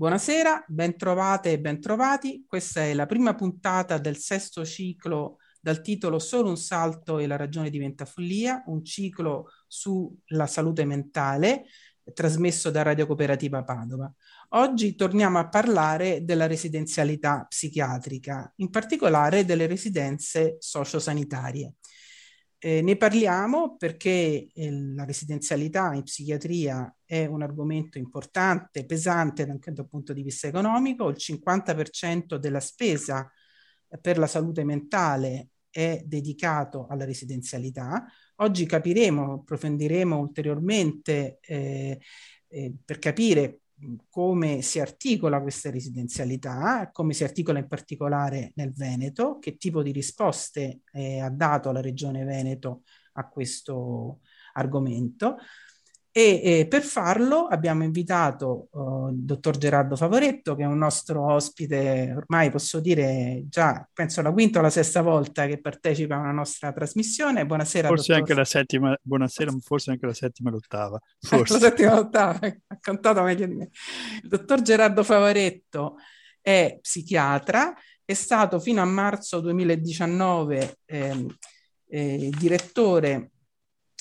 Buonasera, bentrovate e bentrovati. Questa è la prima puntata del sesto ciclo dal titolo Solo un salto e la ragione diventa follia, un ciclo sulla salute mentale trasmesso da Radio Cooperativa Padova. Oggi torniamo a parlare della residenzialità psichiatrica, in particolare delle residenze sociosanitarie. Eh, ne parliamo perché eh, la residenzialità in psichiatria è un argomento importante, pesante anche dal punto di vista economico. Il 50% della spesa per la salute mentale è dedicato alla residenzialità. Oggi capiremo, approfondiremo ulteriormente eh, eh, per capire come si articola questa residenzialità, come si articola in particolare nel Veneto, che tipo di risposte eh, ha dato la Regione Veneto a questo argomento. E eh, per farlo abbiamo invitato uh, il dottor Gerardo Favoretto, che è un nostro ospite, ormai posso dire già, penso la quinta o la sesta volta che partecipa a una nostra trasmissione. Buonasera. Forse dottor... anche la settima, buonasera, forse anche la settima e l'ottava. Forse. la settima e l'ottava, ha contato meglio di me. Il dottor Gerardo Favoretto è psichiatra, è stato fino a marzo 2019 eh, eh, direttore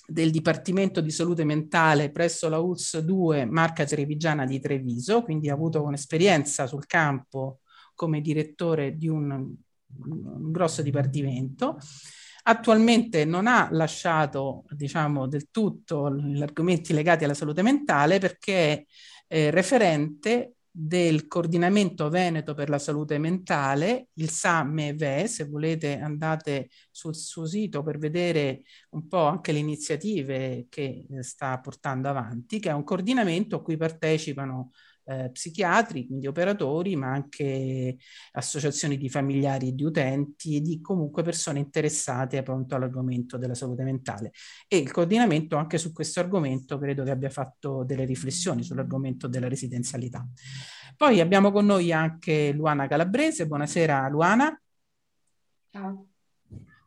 del Dipartimento di Salute Mentale presso la ULS 2 Marca Trevigiana di Treviso, quindi ha avuto un'esperienza sul campo come direttore di un, un grosso dipartimento. Attualmente non ha lasciato, diciamo, del tutto gli argomenti legati alla salute mentale perché è eh, referente del coordinamento veneto per la salute mentale, il SAMEVE, se volete andate sul suo sito per vedere un po' anche le iniziative che eh, sta portando avanti, che è un coordinamento a cui partecipano eh, psichiatri, quindi operatori, ma anche associazioni di familiari e di utenti e di comunque persone interessate appunto all'argomento della salute mentale. E il coordinamento anche su questo argomento credo che abbia fatto delle riflessioni sull'argomento della residenzialità. Poi abbiamo con noi anche Luana Calabrese. Buonasera Luana. Ciao.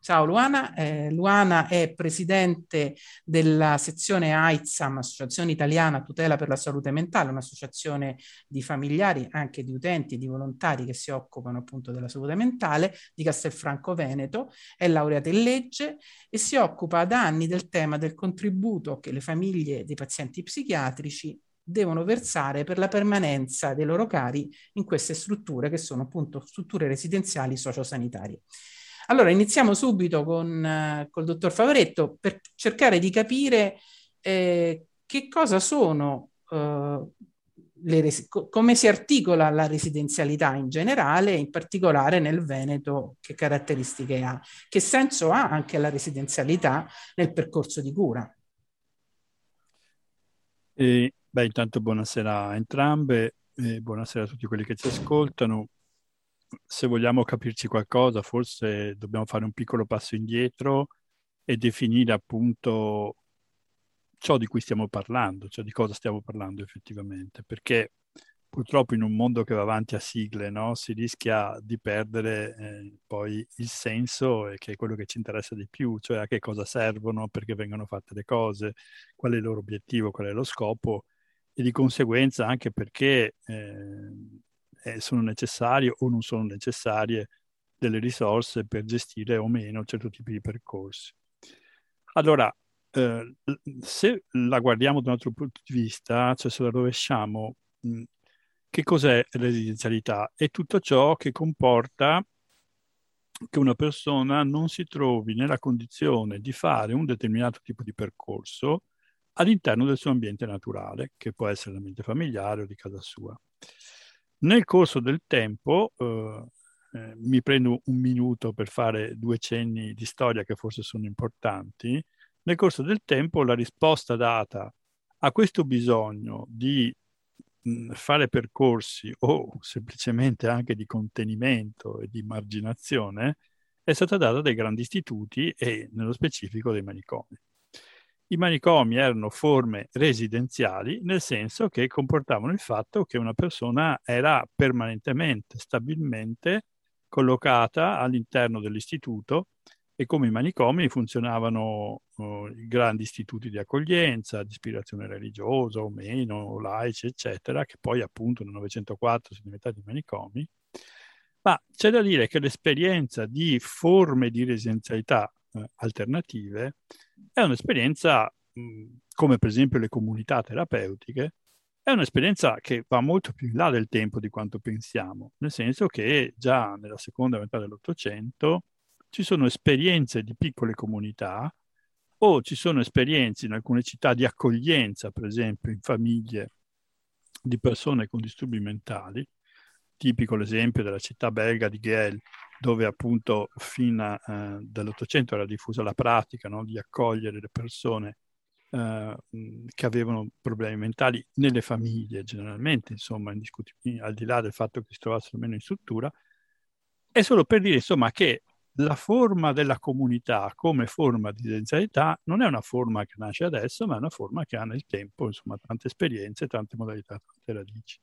Ciao Luana, eh, Luana è presidente della sezione AITSAM, Associazione Italiana Tutela per la Salute Mentale, un'associazione di familiari, anche di utenti e di volontari che si occupano appunto della salute mentale di Castelfranco Veneto, è laureata in legge e si occupa da anni del tema del contributo che le famiglie dei pazienti psichiatrici devono versare per la permanenza dei loro cari in queste strutture che sono appunto strutture residenziali sociosanitarie. Allora, iniziamo subito con eh, col dottor Favoretto per cercare di capire eh, che cosa sono eh, le res- come si articola la residenzialità in generale, in particolare nel Veneto, che caratteristiche ha, che senso ha anche la residenzialità nel percorso di cura. E, beh, intanto buonasera a entrambe, buonasera a tutti quelli che ci ascoltano se vogliamo capirci qualcosa, forse dobbiamo fare un piccolo passo indietro e definire appunto ciò di cui stiamo parlando, cioè di cosa stiamo parlando effettivamente, perché purtroppo in un mondo che va avanti a sigle no, si rischia di perdere eh, poi il senso e che è quello che ci interessa di più, cioè a che cosa servono, perché vengono fatte le cose, qual è il loro obiettivo, qual è lo scopo e di conseguenza anche perché eh, eh, sono necessarie o non sono necessarie delle risorse per gestire o meno certo tipo di percorsi. Allora, eh, se la guardiamo da un altro punto di vista, cioè se la rovesciamo, mh, che cos'è residenzialità? È tutto ciò che comporta che una persona non si trovi nella condizione di fare un determinato tipo di percorso all'interno del suo ambiente naturale, che può essere l'ambiente familiare o di casa sua. Nel corso del tempo, eh, eh, mi prendo un minuto per fare due cenni di storia che forse sono importanti, nel corso del tempo la risposta data a questo bisogno di mh, fare percorsi o semplicemente anche di contenimento e di marginazione è stata data dai grandi istituti e nello specifico dei manicomi. I manicomi erano forme residenziali nel senso che comportavano il fatto che una persona era permanentemente, stabilmente collocata all'interno dell'istituto e come i manicomi funzionavano i grandi istituti di accoglienza, di ispirazione religiosa o meno, laici, eccetera, che poi appunto nel 1904 sono diventati manicomi. Ma c'è da dire che l'esperienza di forme di residenzialità eh, alternative è un'esperienza, mh, come per esempio le comunità terapeutiche, è un'esperienza che va molto più in là del tempo di quanto pensiamo, nel senso che già nella seconda metà dell'Ottocento ci sono esperienze di piccole comunità o ci sono esperienze in alcune città di accoglienza, per esempio in famiglie di persone con disturbi mentali, tipico l'esempio della città belga di Gel, dove appunto fino eh, dall'Ottocento era diffusa la pratica no, di accogliere le persone eh, che avevano problemi mentali nelle famiglie generalmente, insomma, al di là del fatto che si trovassero meno in struttura, è solo per dire insomma che la forma della comunità come forma di identità non è una forma che nasce adesso, ma è una forma che ha nel tempo, insomma, tante esperienze, tante modalità, tante radici.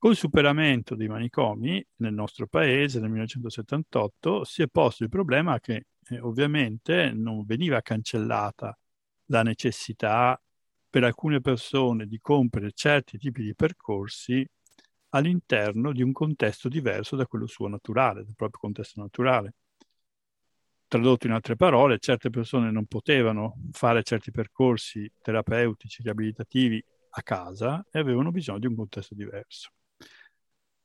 Col superamento dei manicomi nel nostro paese nel 1978 si è posto il problema che eh, ovviamente non veniva cancellata la necessità per alcune persone di compiere certi tipi di percorsi all'interno di un contesto diverso da quello suo naturale, del proprio contesto naturale. Tradotto in altre parole, certe persone non potevano fare certi percorsi terapeutici, riabilitativi a casa e avevano bisogno di un contesto diverso.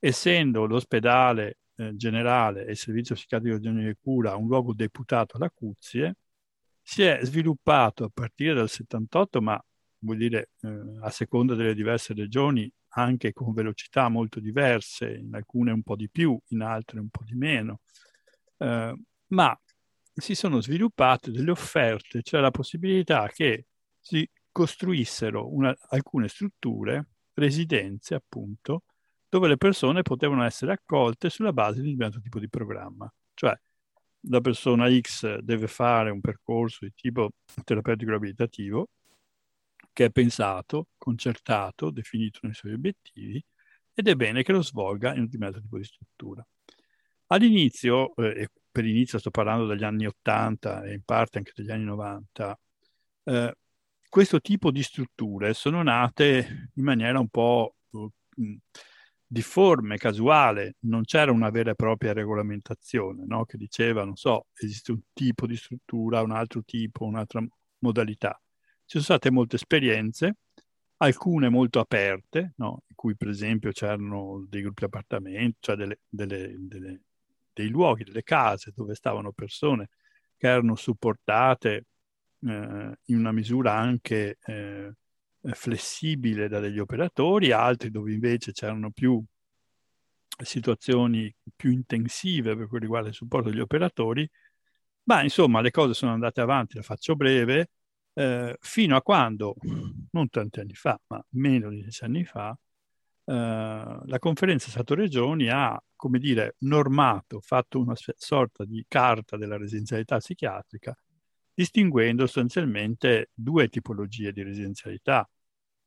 Essendo l'ospedale eh, generale e il servizio psichiatrico di cura un luogo deputato alla cuzie, si è sviluppato a partire dal 78, ma vuol dire eh, a seconda delle diverse regioni, anche con velocità molto diverse, in alcune un po' di più, in altre un po' di meno, eh, ma si sono sviluppate delle offerte, cioè la possibilità che si costruissero una, alcune strutture, residenze appunto, dove le persone potevano essere accolte sulla base di un certo tipo di programma. Cioè la persona X deve fare un percorso di tipo terapeutico abilitativo che è pensato, concertato, definito nei suoi obiettivi ed è bene che lo svolga in un determinato tipo di struttura. All'inizio, eh, e per inizio sto parlando dagli anni 80 e in parte anche degli anni 90, eh, questo tipo di strutture sono nate in maniera un po' uh, difforme, casuale, non c'era una vera e propria regolamentazione no? che diceva, non so, esiste un tipo di struttura, un altro tipo, un'altra modalità. Ci sono state molte esperienze, alcune molto aperte, no? in cui per esempio c'erano dei gruppi appartamenti, cioè delle, delle, delle, dei luoghi, delle case dove stavano persone che erano supportate eh, in una misura anche eh, flessibile da degli operatori, altri dove invece c'erano più situazioni più intensive per quanto riguarda il supporto degli operatori, ma insomma le cose sono andate avanti, la faccio breve, eh, fino a quando, non tanti anni fa, ma meno di dieci anni fa, eh, la conferenza Stato-Regioni ha, come dire, normato, fatto una sorta di carta della residenzialità psichiatrica, distinguendo sostanzialmente due tipologie di residenzialità.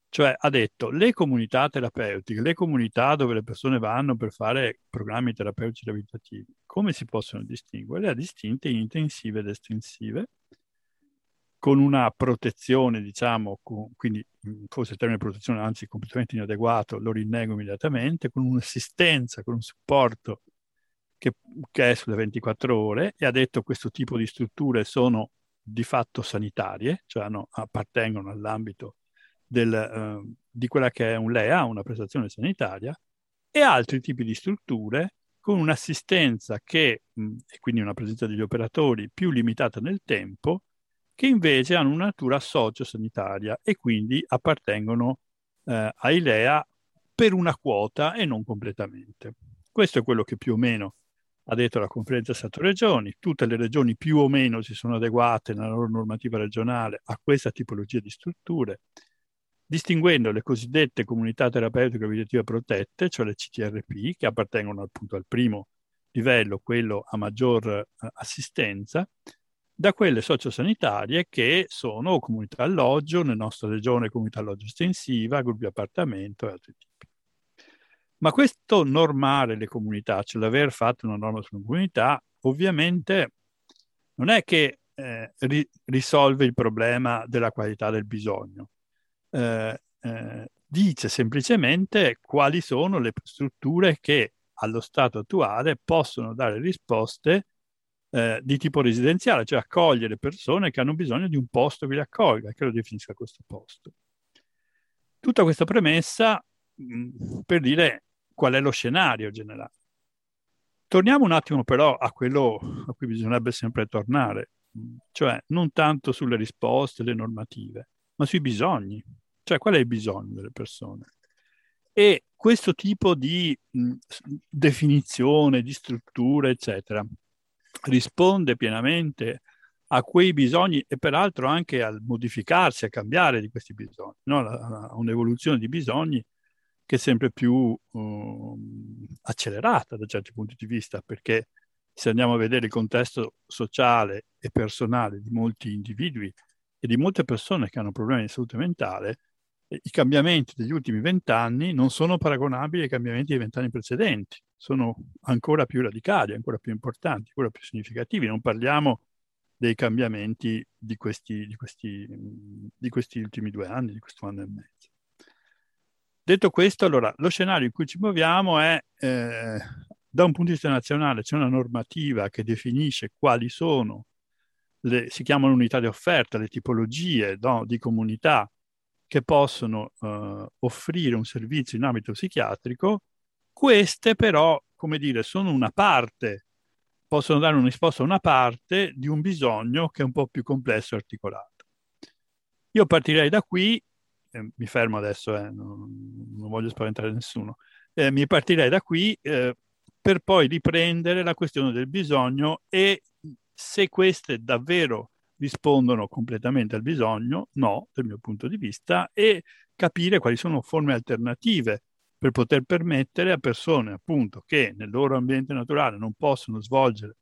Cioè ha detto le comunità terapeutiche, le comunità dove le persone vanno per fare programmi terapeutici riabilitativi, come si possono distinguere? Le ha distinte in intensive ed estensive, con una protezione, diciamo, con, quindi forse il termine protezione anzi completamente inadeguato, lo rinnego immediatamente, con un'assistenza, con un supporto che, che è sulle 24 ore e ha detto questo tipo di strutture sono di fatto sanitarie, cioè no, appartengono all'ambito del, eh, di quella che è un LEA, una prestazione sanitaria, e altri tipi di strutture con un'assistenza che, mh, e quindi una presenza degli operatori più limitata nel tempo, che invece hanno una natura sociosanitaria e quindi appartengono eh, ai LEA per una quota e non completamente. Questo è quello che più o meno ha detto la conferenza Stato-Regioni. Tutte le regioni più o meno si sono adeguate nella loro normativa regionale a questa tipologia di strutture distinguendo le cosiddette comunità terapeutiche abitative protette, cioè le CTRP, che appartengono appunto al primo livello, quello a maggior eh, assistenza, da quelle sociosanitarie che sono comunità alloggio, nella nostra regione comunità alloggio estensiva, gruppi appartamento e altri tipi. Ma questo normare le comunità, cioè l'aver fatto una norma sulle comunità, ovviamente non è che eh, ri- risolve il problema della qualità del bisogno, eh, eh, dice semplicemente quali sono le strutture che allo stato attuale possono dare risposte eh, di tipo residenziale, cioè accogliere persone che hanno bisogno di un posto che li accolga, che lo definisca questo posto. Tutta questa premessa mh, per dire qual è lo scenario generale. Torniamo un attimo però a quello a cui bisognerebbe sempre tornare, cioè non tanto sulle risposte, le normative, ma sui bisogni, cioè qual è il bisogno delle persone. E questo tipo di mh, definizione, di struttura, eccetera, risponde pienamente a quei bisogni e peraltro anche al modificarsi, a cambiare di questi bisogni, no? a un'evoluzione di bisogni che è sempre più uh, accelerata da certi punti di vista, perché se andiamo a vedere il contesto sociale e personale di molti individui e di molte persone che hanno problemi di salute mentale, i cambiamenti degli ultimi vent'anni non sono paragonabili ai cambiamenti dei vent'anni precedenti, sono ancora più radicali, ancora più importanti, ancora più significativi. Non parliamo dei cambiamenti di questi, di questi, di questi ultimi due anni, di questo anno e mezzo. Detto questo, allora, lo scenario in cui ci muoviamo è, eh, da un punto di vista nazionale, c'è una normativa che definisce quali sono, le, si chiamano unità di offerta, le tipologie no, di comunità che possono eh, offrire un servizio in ambito psichiatrico, queste però, come dire, sono una parte, possono dare una risposta a una parte di un bisogno che è un po' più complesso e articolato. Io partirei da qui, eh, mi fermo adesso, eh, non, non, voglio spaventare nessuno, eh, mi partirei da qui eh, per poi riprendere la questione del bisogno e se queste davvero rispondono completamente al bisogno, no, dal mio punto di vista, e capire quali sono forme alternative per poter permettere a persone appunto che nel loro ambiente naturale non possono svolgere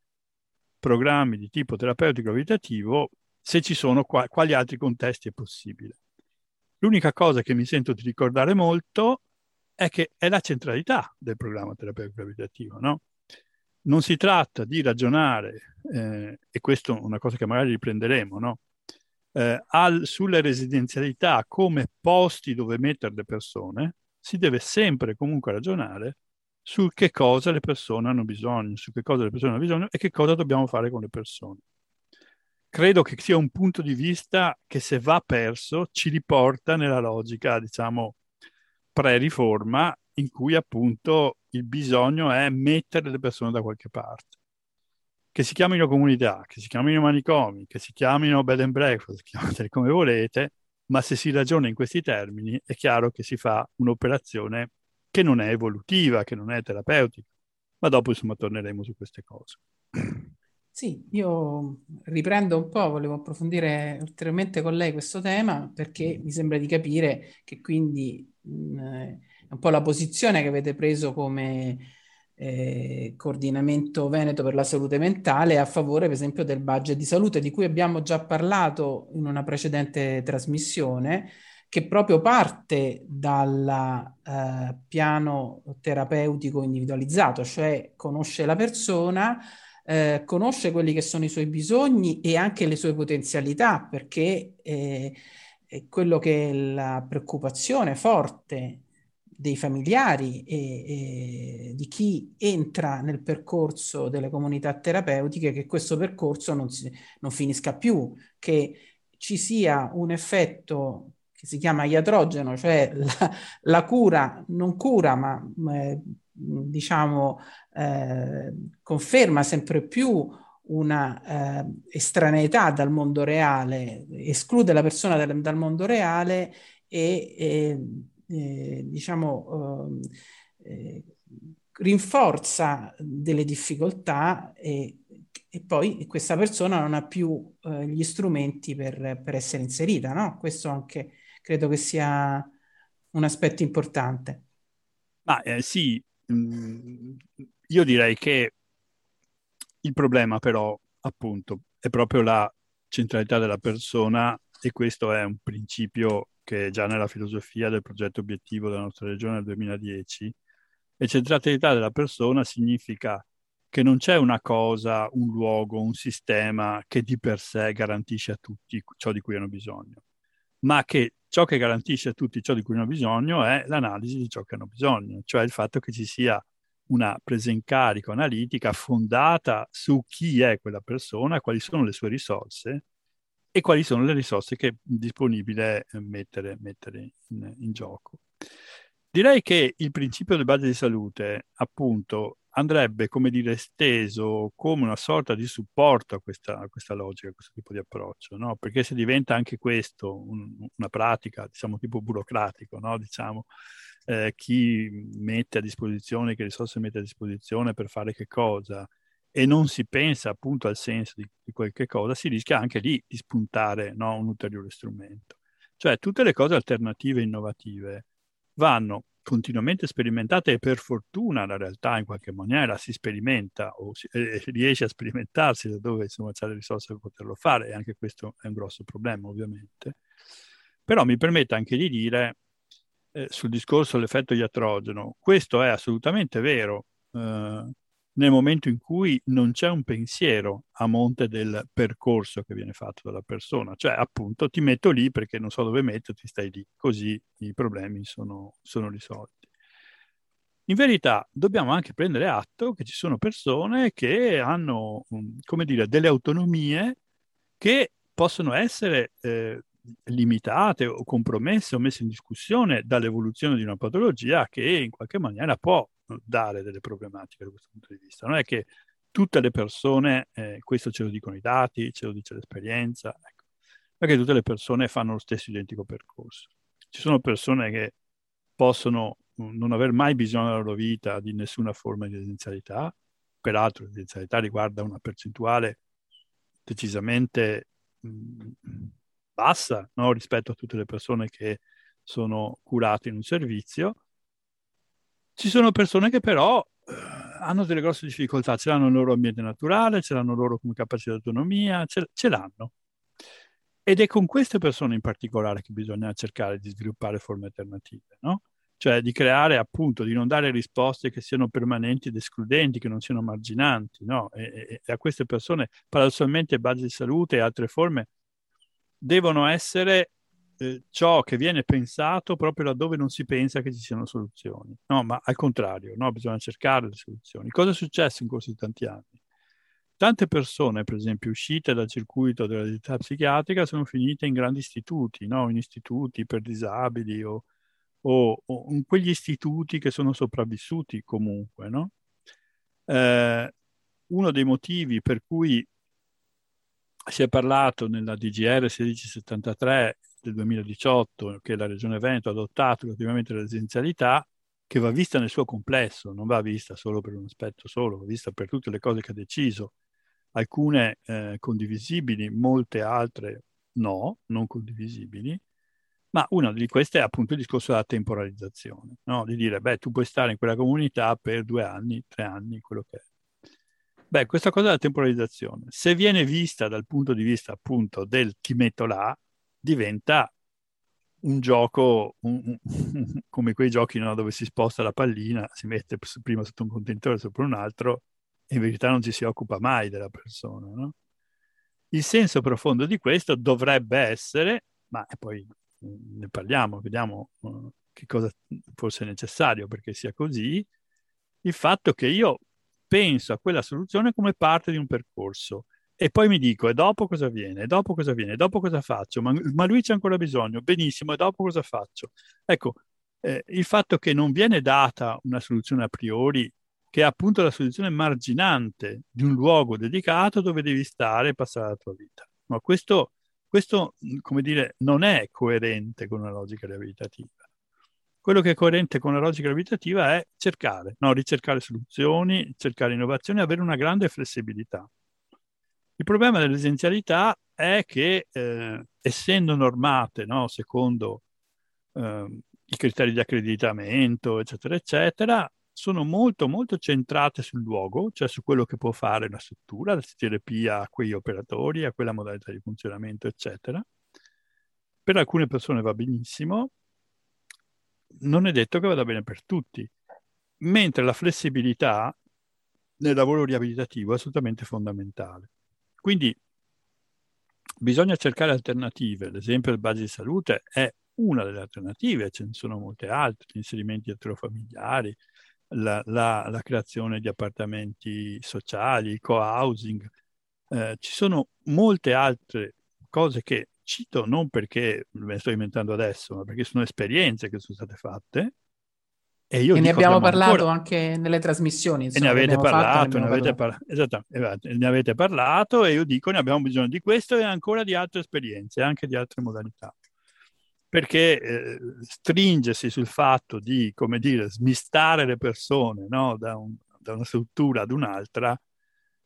programmi di tipo terapeutico abitativo, se ci sono qua, quali altri contesti è possibile. L'unica cosa che mi sento di ricordare molto è che è la centralità del programma terapeutico abitativo, no? Non si tratta di ragionare, eh, e questo è una cosa che magari riprenderemo, no? eh, al, sulle residenzialità come posti dove mettere le persone, si deve sempre comunque ragionare su che cosa le persone hanno bisogno, su che cosa le persone hanno bisogno e che cosa dobbiamo fare con le persone. Credo che sia un punto di vista che se va perso ci riporta nella logica, diciamo, pre-riforma in cui appunto il bisogno è mettere le persone da qualche parte. Che si chiamino comunità, che si chiamino manicomi, che si chiamino bed and breakfast, chiamateli come volete, ma se si ragiona in questi termini è chiaro che si fa un'operazione che non è evolutiva, che non è terapeutica, ma dopo insomma torneremo su queste cose. Sì, io riprendo un po', volevo approfondire ulteriormente con lei questo tema perché mi sembra di capire che quindi mh, un po' la posizione che avete preso come eh, coordinamento Veneto per la salute mentale a favore, per esempio, del budget di salute, di cui abbiamo già parlato in una precedente trasmissione, che proprio parte dal eh, piano terapeutico individualizzato, cioè conosce la persona, eh, conosce quelli che sono i suoi bisogni e anche le sue potenzialità, perché eh, quello che è la preoccupazione forte dei familiari e, e, di chi entra nel percorso delle comunità terapeutiche che questo percorso non, si, non finisca più, che ci sia un effetto che si chiama iatrogeno, cioè la, la cura, non cura, ma eh, diciamo eh, conferma sempre più una eh, estraneità dal mondo reale, esclude la persona dal, dal mondo reale e, e diciamo, ehm, eh, rinforza delle difficoltà e, e, poi questa persona non ha più eh, gli strumenti per, per, essere inserita, no? Questo anche credo che sia un aspetto importante. Ma eh, sì, mm, io direi che il problema però, appunto, è proprio la centralità della persona e questo è un principio che già nella filosofia del progetto obiettivo della nostra regione nel 2010, e centralità della persona significa che non c'è una cosa, un luogo, un sistema che di per sé garantisce a tutti ciò di cui hanno bisogno, ma che ciò che garantisce a tutti ciò di cui hanno bisogno è l'analisi di ciò che hanno bisogno, cioè il fatto che ci sia una presa in carico analitica fondata su chi è quella persona, quali sono le sue risorse e quali sono le risorse che è disponibile mettere, mettere in, in gioco. Direi che il principio delle basi di salute, appunto, andrebbe, come dire, esteso come una sorta di supporto a questa, a questa logica, a questo tipo di approccio, no? Perché se diventa anche questo un, una pratica, diciamo, tipo burocratico, no? Diciamo, eh, chi mette a disposizione, che risorse mette a disposizione per fare che cosa, e non si pensa appunto al senso di, di qualche cosa, si rischia anche lì di spuntare no? un ulteriore strumento. Cioè tutte le cose alternative e innovative vanno continuamente sperimentate e per fortuna la realtà in qualche maniera si sperimenta o si, eh, riesce a sperimentarsi da dove insomma c'è le risorse per poterlo fare e anche questo è un grosso problema ovviamente. Però mi permette anche di dire eh, sul discorso dell'effetto iatrogeno, questo è assolutamente vero eh, nel momento in cui non c'è un pensiero a monte del percorso che viene fatto dalla persona, cioè appunto ti metto lì perché non so dove metterti, stai lì, così i problemi sono, sono risolti. In verità dobbiamo anche prendere atto che ci sono persone che hanno, come dire, delle autonomie che possono essere eh, limitate o compromesse o messe in discussione dall'evoluzione di una patologia che in qualche maniera può dare delle problematiche da questo punto di vista. Non è che tutte le persone, eh, questo ce lo dicono i dati, ce lo dice l'esperienza, ecco, perché tutte le persone fanno lo stesso identico percorso. Ci sono persone che possono non aver mai bisogno nella loro vita di nessuna forma di residenzialità, peraltro la residenzialità riguarda una percentuale decisamente mh, bassa no? rispetto a tutte le persone che sono curate in un servizio. Ci sono persone che però eh, hanno delle grosse difficoltà, ce l'hanno nel loro ambiente naturale, ce l'hanno loro come capacità di autonomia, ce, ce l'hanno. Ed è con queste persone in particolare che bisogna cercare di sviluppare forme alternative, no? Cioè di creare appunto, di non dare risposte che siano permanenti ed escludenti, che non siano marginanti, no? E, e a queste persone, paradossalmente, base di salute e altre forme devono essere eh, ciò che viene pensato proprio laddove non si pensa che ci siano soluzioni. No, ma al contrario, no? bisogna cercare le soluzioni. Cosa è successo in corso di tanti anni? Tante persone, per esempio, uscite dal circuito della disabilità psichiatrica sono finite in grandi istituti, no? in istituti per disabili o, o, o, in quegli istituti che sono sopravvissuti comunque. No? Eh, uno dei motivi per cui si è parlato nella DGR 1673 del 2018 che la Regione Veneto ha adottato relativamente alla residenzialità, che va vista nel suo complesso, non va vista solo per un aspetto solo, va vista per tutte le cose che ha deciso, alcune eh, condivisibili, molte altre no, non condivisibili, ma una di queste è appunto il discorso della temporalizzazione, no? di dire, beh, tu puoi stare in quella comunità per due anni, tre anni, quello che è. Beh, questa cosa della temporalizzazione, se viene vista dal punto di vista appunto del ti metto là, diventa un gioco un, un, come quei giochi no, dove si sposta la pallina, si mette prima sotto un contenitore sopra un altro e in verità non ci si occupa mai della persona. No? Il senso profondo di questo dovrebbe essere, ma poi mm, ne parliamo, vediamo uh, che cosa forse è necessario perché sia così, il fatto che io penso a quella soluzione come parte di un percorso e poi mi dico, e dopo cosa viene? E dopo cosa viene? E dopo cosa faccio? Ma, ma lui c'è ancora bisogno, benissimo, e dopo cosa faccio? Ecco, eh, il fatto che non viene data una soluzione a priori, che è appunto la soluzione marginante di un luogo dedicato dove devi stare e passare la tua vita. Ma questo, questo, come dire, non è coerente con una logica riabilitativa. Quello che è coerente con la logica abitativa è cercare, no? ricercare soluzioni, cercare innovazioni, avere una grande flessibilità. Il problema dell'esistenzialità è che, eh, essendo normate no? secondo eh, i criteri di accreditamento, eccetera, eccetera, sono molto, molto centrate sul luogo, cioè su quello che può fare la struttura, la terapia a quegli operatori, a quella modalità di funzionamento, eccetera. Per alcune persone va benissimo, non è detto che vada bene per tutti, mentre la flessibilità nel lavoro riabilitativo è assolutamente fondamentale. Quindi bisogna cercare alternative. L'esempio del base di salute è una delle alternative, ce ne sono molte altre, gli inserimenti eterofamiliari, la, la, la creazione di appartamenti sociali, co-housing. Eh, ci sono molte altre cose che cito non perché me ne sto inventando adesso, ma perché sono esperienze che sono state fatte. E, io e ne abbiamo parlato ancora... anche nelle trasmissioni. Insomma, e ne avete parlato, ne, avete parlato. Esatto, esatto, ne avete parlato e io dico ne abbiamo bisogno di questo e ancora di altre esperienze, anche di altre modalità perché eh, stringersi sul fatto di, come dire, smistare le persone no? da, un, da, una struttura ad un'altra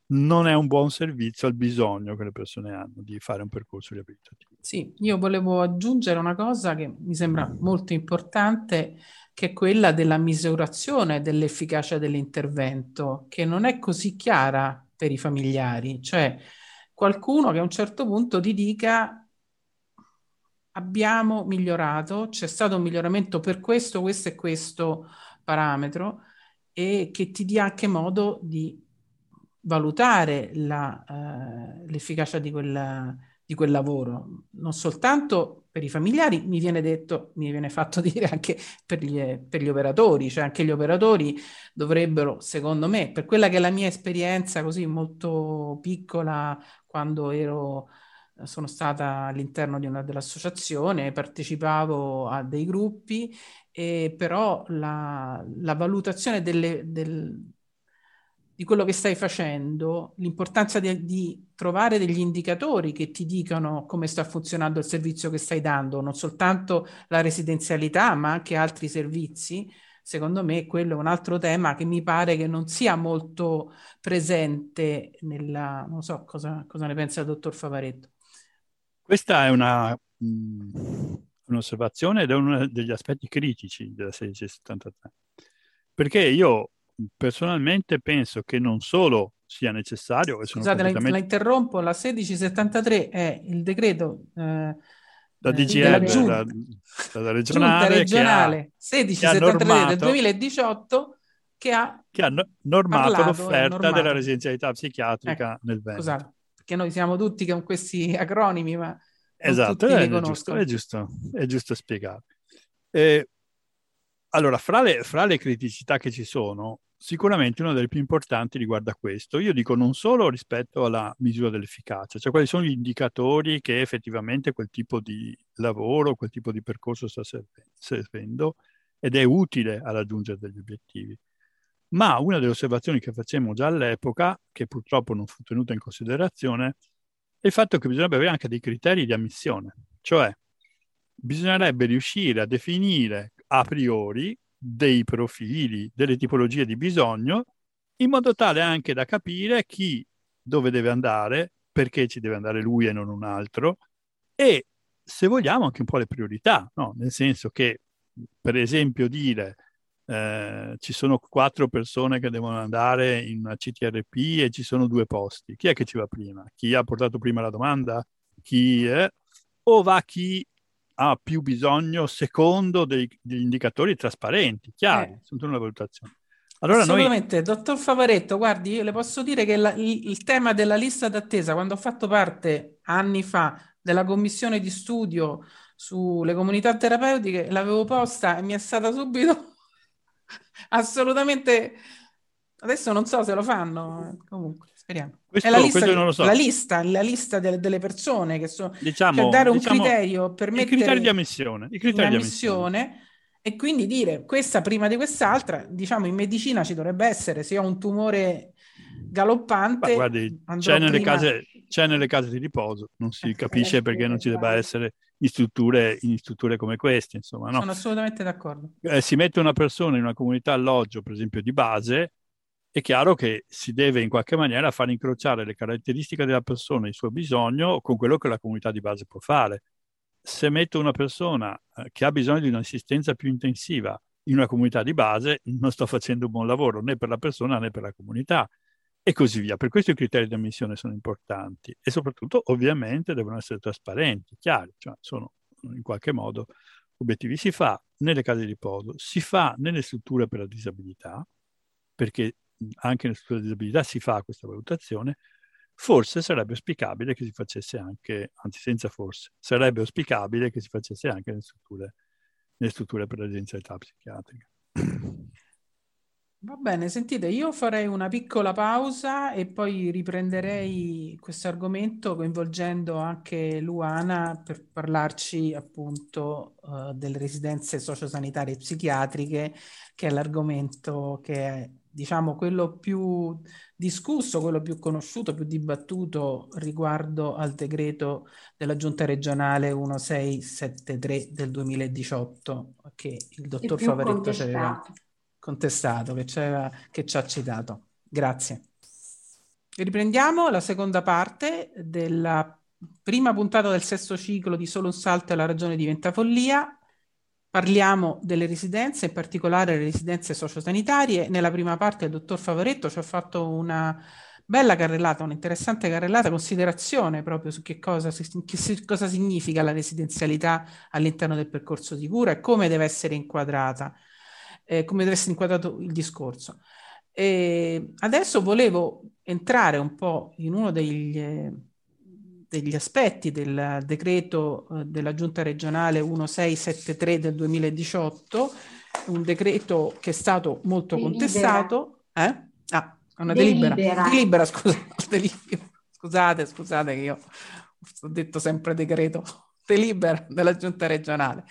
non è un buon servizio al bisogno che le persone hanno di fare un percorso riabilitativo. Sì, io volevo aggiungere una cosa che mi sembra molto importante, che è quella della misurazione dell'efficacia dell'intervento, che non è così chiara per i familiari, cioè qualcuno che a un certo punto ti dica abbiamo migliorato, c'è stato un miglioramento per questo, questo e questo parametro e che ti dia anche modo di valutare la, eh, l'efficacia di quel, di quel lavoro, non soltanto per i familiari, mi viene detto, mi viene fatto dire anche per gli, per gli operatori, cioè anche gli operatori dovrebbero, secondo me, per quella che è la mia esperienza così molto piccola quando ero sono stata all'interno di una dell'associazione, partecipavo a dei gruppi, e però la, la valutazione delle, del, di quello che stai facendo, l'importanza di, di, trovare degli indicatori che ti dicano come sta funzionando il servizio che stai dando, non soltanto la residenzialità, ma anche altri servizi. Secondo me quello è un altro tema che mi pare che non sia molto presente nella... non so cosa, cosa ne pensa il dottor Favaretto. Questa è una, mh, un'osservazione ed è uno degli aspetti critici della 1673, perché io personalmente penso che non solo sia necessario... Scusate, completamente... la, interrompo, la 1673 è il decreto... Eh, la DGR, la, la, regionale, regionale ha, 1673 del 2018 che ha, che ha normato l'offerta normato. della residenzialità psichiatrica ecco, nel Veneto. Scusate perché noi siamo tutti con questi acronimi, ma esatto, è, è, giusto, è, giusto, è giusto spiegare. Eh, allora, fra le, fra le criticità che ci sono, sicuramente una delle più importanti riguarda questo. Io dico non solo rispetto alla misura dell'efficacia, cioè quali sono gli indicatori che effettivamente quel tipo di lavoro, quel tipo di percorso sta servendo ed è utile a raggiungere degli obiettivi. Ma una delle osservazioni che facemmo già all'epoca, che purtroppo non fu tenuta in considerazione, è il fatto che bisognerebbe avere anche dei criteri di ammissione, cioè bisognerebbe riuscire a definire a priori dei profili, delle tipologie di bisogno, in modo tale anche da capire chi dove deve andare, perché ci deve andare lui e non un altro, e se vogliamo anche un po' le priorità, no? nel senso che per esempio dire eh, ci sono quattro persone che devono andare in una CTRP e ci sono due posti. Chi è che ci va prima? Chi ha portato prima la domanda? Chi è? O va chi ha più bisogno secondo dei, degli indicatori trasparenti, chiari, eh. sono una valutazione. Allora Assolutamente, noi... dottor Favaretto, guardi, io le posso dire che la, il, il, tema della lista d'attesa, quando ho fatto parte anni fa della commissione di studio sulle comunità terapeutiche, l'avevo posta e mi è stata subito assolutamente. Adesso non so se lo fanno, comunque, speriamo. Questo, è la lista, so. la lista, la lista delle, delle persone che sono diciamo, cioè dare un diciamo, criterio per mettere i criteri di ammissione, i criteri di ammissione e quindi dire questa prima di quest'altra, diciamo in medicina ci dovrebbe essere se ho un tumore galoppante. guardi, c'è nelle, prima... case, c'è nelle, case, di riposo, non si eh, capisce eh, perché non ci debba essere in strutture, in strutture come queste. Insomma, no? Sono assolutamente d'accordo. Eh, si mette una persona in una comunità alloggio, per esempio di base, è chiaro che si deve in qualche maniera far incrociare le caratteristiche della persona, il suo bisogno, con quello che la comunità di base può fare. Se metto una persona eh, che ha bisogno di un'assistenza più intensiva in una comunità di base, non sto facendo un buon lavoro né per la persona né per la comunità e così via. Per questo i criteri di ammissione sono importanti e soprattutto ovviamente devono essere trasparenti, chiari, cioè sono in qualche modo obiettivi. Si fa nelle case di riposo, si fa nelle strutture per la disabilità, perché anche nel studio della disabilità si fa questa valutazione, forse sarebbe auspicabile che si facesse anche, anzi senza forse, sarebbe auspicabile che si facesse anche nelle strutture, nelle strutture per la residenzialità psichiatrica. Va bene, sentite, io farei una piccola pausa e poi riprenderei questo argomento coinvolgendo anche Luana per parlarci appunto uh, delle residenze sociosanitarie e psichiatriche, che è l'argomento che diciamo, quello più discusso, quello più conosciuto, più dibattuto riguardo al decreto della Giunta regionale 1673 del 2018, che il dottor Favaretto ci aveva contestato, che, che ci ha citato. Grazie. Riprendiamo la seconda parte della prima puntata del sesto ciclo di Solo un salto e la ragione diventa follia. Parliamo delle residenze, in particolare le residenze sociosanitarie. Nella prima parte il dottor Favoretto ci ha fatto una bella carrellata, un'interessante carrellata, considerazione proprio su che cosa, che cosa significa la residenzialità all'interno del percorso di cura e come deve essere inquadrata eh, come deve essere inquadrato il discorso. E adesso volevo entrare un po' in uno degli, eh, degli aspetti del decreto eh, della Giunta regionale 1673 del 2018, un decreto che è stato molto delibera. contestato. Eh? Ah, una delibera. Delibera, delibera scusa, delibera. scusate, scusate che io ho detto sempre decreto, delibera della Giunta regionale.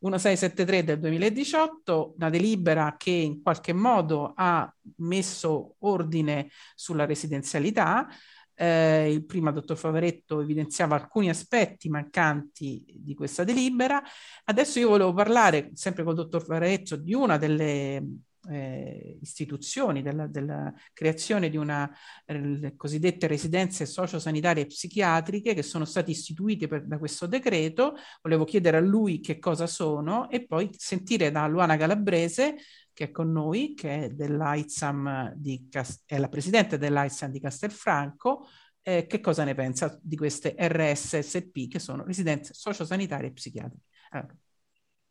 1673 del 2018, una delibera che in qualche modo ha messo ordine sulla residenzialità. Eh, il prima dottor Favaretto evidenziava alcuni aspetti mancanti di questa delibera. Adesso io volevo parlare, sempre col dottor Favaretto, di una delle eh, istituzioni, della, della, creazione di una eh, cosiddette residenze sociosanitarie psichiatriche che sono state istituite per, da questo decreto. Volevo chiedere a lui che cosa sono e poi sentire da Luana Calabrese che è con noi, che è dell'AITSAM di Cast- è la presidente dell'AITSAM di Castelfranco, eh, che cosa ne pensa di queste RSSP che sono residenze sociosanitarie psichiatriche. Allora,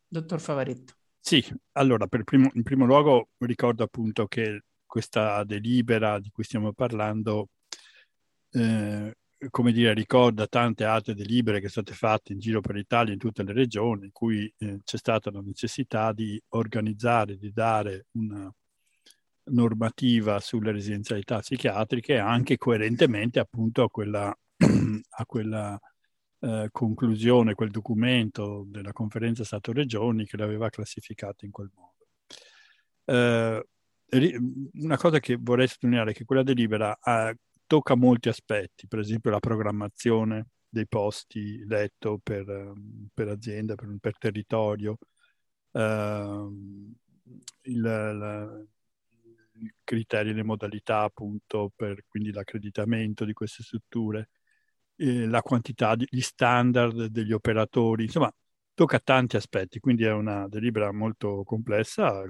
dottor Favaretto. Sì, allora, primo, in primo luogo ricordo appunto che questa delibera di cui stiamo parlando, eh, come dire, ricorda tante altre delibere che sono state fatte in giro per l'Italia, in tutte le regioni, in cui eh, c'è stata la necessità di organizzare, di dare una normativa sulle residenzialità psichiatriche anche coerentemente appunto a quella, a quella eh, conclusione, quel documento della conferenza Stato-Regioni che l'aveva classificato in quel modo. Eh, una cosa che vorrei sottolineare è che quella delibera eh, tocca molti aspetti, per esempio la programmazione dei posti letto per, per azienda, per, per territorio, ehm, il, la, i criteri e le modalità appunto per quindi l'accreditamento di queste strutture, eh, la quantità, gli standard degli operatori, insomma, tocca tanti aspetti, quindi è una delibera molto complessa,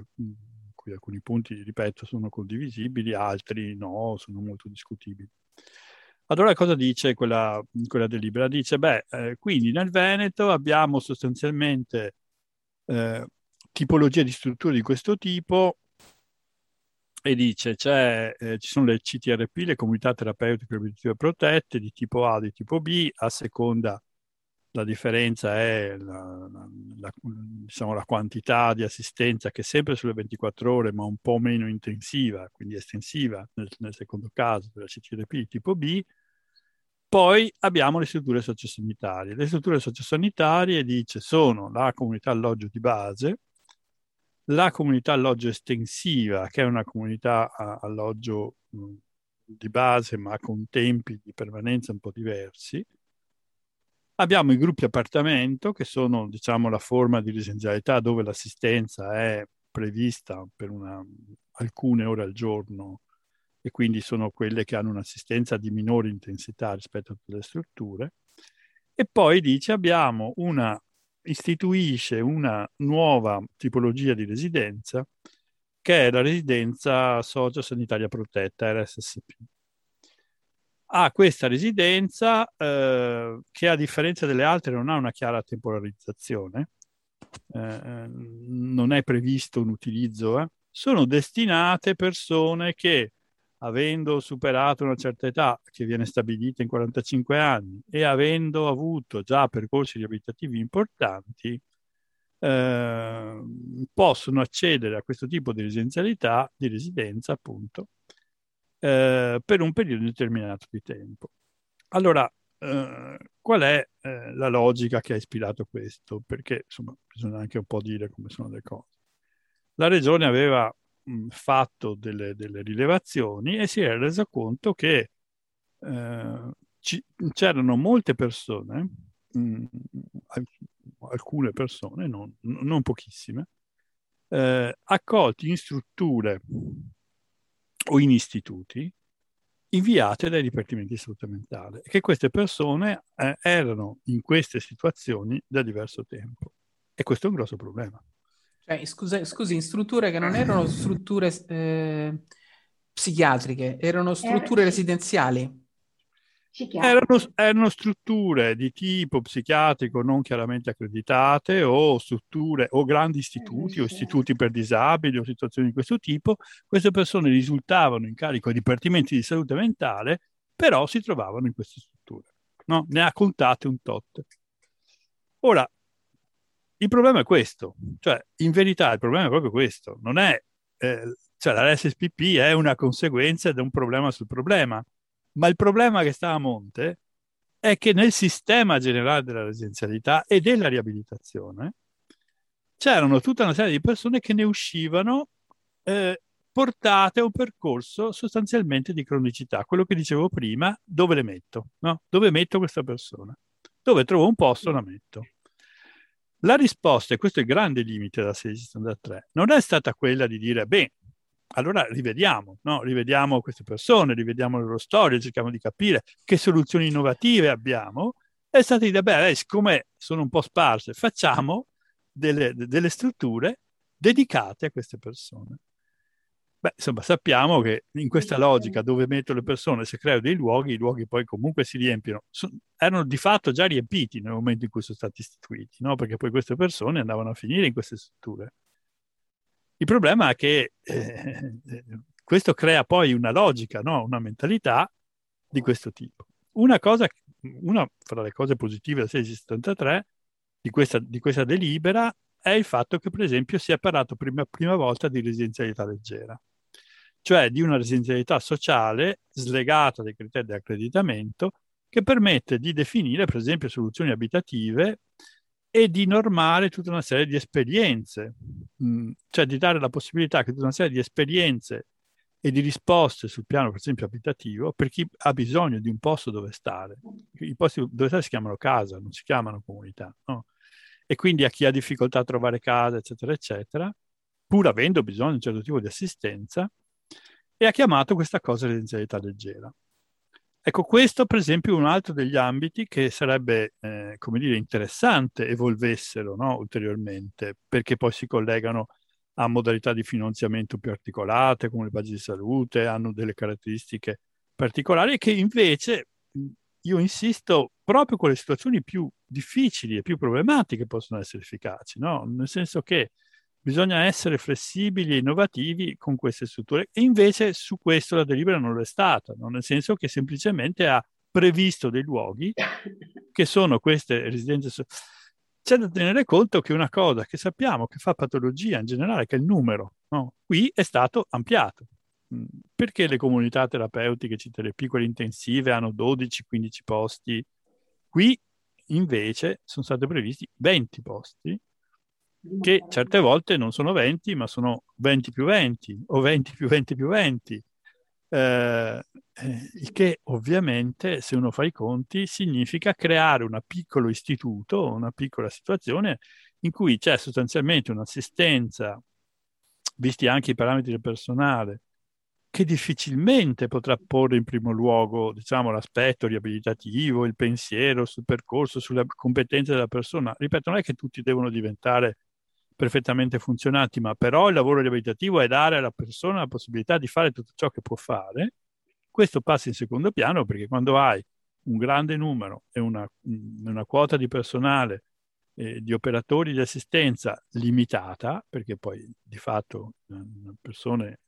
cui alcuni punti, ripeto, sono condivisibili, altri no, sono molto discutibili. Allora cosa dice quella, quella delibera? Dice, beh, eh, quindi nel Veneto abbiamo sostanzialmente eh, tipologie di strutture di questo tipo e dice cioè, eh, ci sono le CTRP, le comunità terapeutiche protette di tipo A, di tipo B, a seconda la differenza è la, la, diciamo, la, quantità di assistenza che è sempre sulle 24 ore ma un po' meno intensiva, quindi estensiva nel, nel secondo caso della CTRP di tipo B. Poi abbiamo le strutture sociosanitarie. Le strutture sociosanitarie dice sono la comunità alloggio di base, la comunità alloggio estensiva, che è una comunità alloggio di base ma con tempi di permanenza un po' diversi. Abbiamo i gruppi appartamento, che sono diciamo, la forma di residenzialità dove l'assistenza è prevista per una, alcune ore al giorno e quindi sono quelle che hanno un'assistenza di minore intensità rispetto a tutte le strutture. E poi dice abbiamo una istituisce una nuova tipologia di residenza che è la residenza sociosanitaria protetta, RSSP. Ha questa residenza eh, che a differenza delle altre non ha una chiara temporalizzazione, eh, non è previsto un utilizzo, eh, sono destinate persone che, avendo superato una certa età che viene stabilita in 45 anni e avendo avuto già percorsi riabilitativi importanti, eh, possono accedere a questo tipo di residenzialità, di residenza appunto, eh, per un periodo determinato di tempo. Allora, eh, qual è eh, la logica che ha ispirato questo? Perché insomma bisogna anche un po' dire come sono le cose. La regione aveva mh, fatto delle, delle, rilevazioni e si era resa conto che eh, ci, c'erano molte persone, mh, alcune persone, non, non pochissime, eh, accolti in strutture o in istituti inviate dai dipartimenti di salute mentale e che queste persone eh, erano in queste situazioni da diverso tempo. E questo è un grosso problema. Cioè, scusa, scusi, in strutture che non erano strutture eh, psichiatriche, erano strutture eh, residenziali. Erano, erano, strutture di tipo psichiatrico non chiaramente accreditate o strutture o grandi istituti o istituti per disabili o situazioni di questo tipo. Queste persone risultavano in carico ai dipartimenti di salute mentale, però si trovavano in queste strutture. No? Ne ha contate un tot. Ora, il problema è questo, cioè in verità il problema è proprio questo, non è, eh, cioè la SSPP è una conseguenza di un problema sul problema ma il problema che sta a monte è che nel sistema generale della residenzialità e della riabilitazione c'erano tutta una serie di persone che ne uscivano eh, portate a un percorso sostanzialmente di cronicità. Quello che dicevo prima, dove le metto? No? Dove metto questa persona? Dove trovo un posto la metto. La risposta, e questo è il grande limite della 1663, non è stata quella di dire, beh, allora rivediamo, no? rivediamo queste persone, rivediamo le loro storie, cerchiamo di capire che soluzioni innovative abbiamo. È stata l'idea, beh, siccome sono un po' sparse, facciamo delle, delle strutture dedicate a queste persone. Beh, insomma, sappiamo che in questa logica dove metto le persone, se creo dei luoghi, i luoghi poi comunque si riempiono. So, erano di fatto già riempiti nel momento in cui sono stati istituiti, no? perché poi queste persone andavano a finire in queste strutture. Il problema è che eh, questo crea poi una logica, no? una mentalità di questo tipo. Una cosa, una fra le cose positive del 1673 di questa, di questa delibera è il fatto che, per esempio, si è parlato prima, prima volta di residenzialità leggera, cioè di una residenzialità sociale slegata dai criteri di accreditamento che permette di definire, per esempio, soluzioni abitative e di normare tutta una serie di esperienze, mm, cioè di dare la possibilità che tutta una serie di esperienze e di risposte sul piano, per esempio, abitativo, per chi ha bisogno di un posto dove stare. I posti dove stare si chiamano casa, non si chiamano comunità, no? E quindi a chi ha difficoltà a trovare casa, eccetera, eccetera, pur avendo bisogno di un certo tipo di assistenza, e ha chiamato questa cosa residenzialità leggera. Ecco, questo per esempio è un altro degli ambiti che sarebbe, eh, come dire, interessante evolvessero no, ulteriormente, perché poi si collegano a modalità di finanziamento più articolate, come le pagine di salute, hanno delle caratteristiche particolari che invece, io insisto, proprio con le situazioni più difficili e più problematiche possono essere efficaci, no? Nel senso che bisogna essere flessibili e innovativi con queste strutture. E invece su questo la delibera non lo è stata, no? nel senso che semplicemente ha previsto dei luoghi che sono queste residenze. So- C'è da tenere conto che una cosa che sappiamo che fa patologia in generale, che è il numero, no? qui è stato ampliato. Mm, perché le comunità terapeutiche, le piccole intensive, hanno 12-15 posti? Qui invece sono stati previsti 20 posti che certe volte non sono 20, ma sono 20 più 20 o 20 più 20 più 20. Eh, eh, il che ovviamente, se uno fa i conti, significa creare un piccolo istituto, una piccola situazione in cui c'è sostanzialmente un'assistenza, visti anche i parametri del personale, che difficilmente potrà porre in primo luogo, diciamo, l'aspetto riabilitativo, il pensiero sul percorso, sulle competenze della persona. Ripeto, non è che tutti devono diventare perfettamente funzionanti, ma però il lavoro riabilitativo è dare alla persona la possibilità di fare tutto ciò che può fare. Questo passa in secondo piano perché quando hai un grande numero e una, una quota di personale eh, di operatori di assistenza limitata, perché poi di fatto eh, persone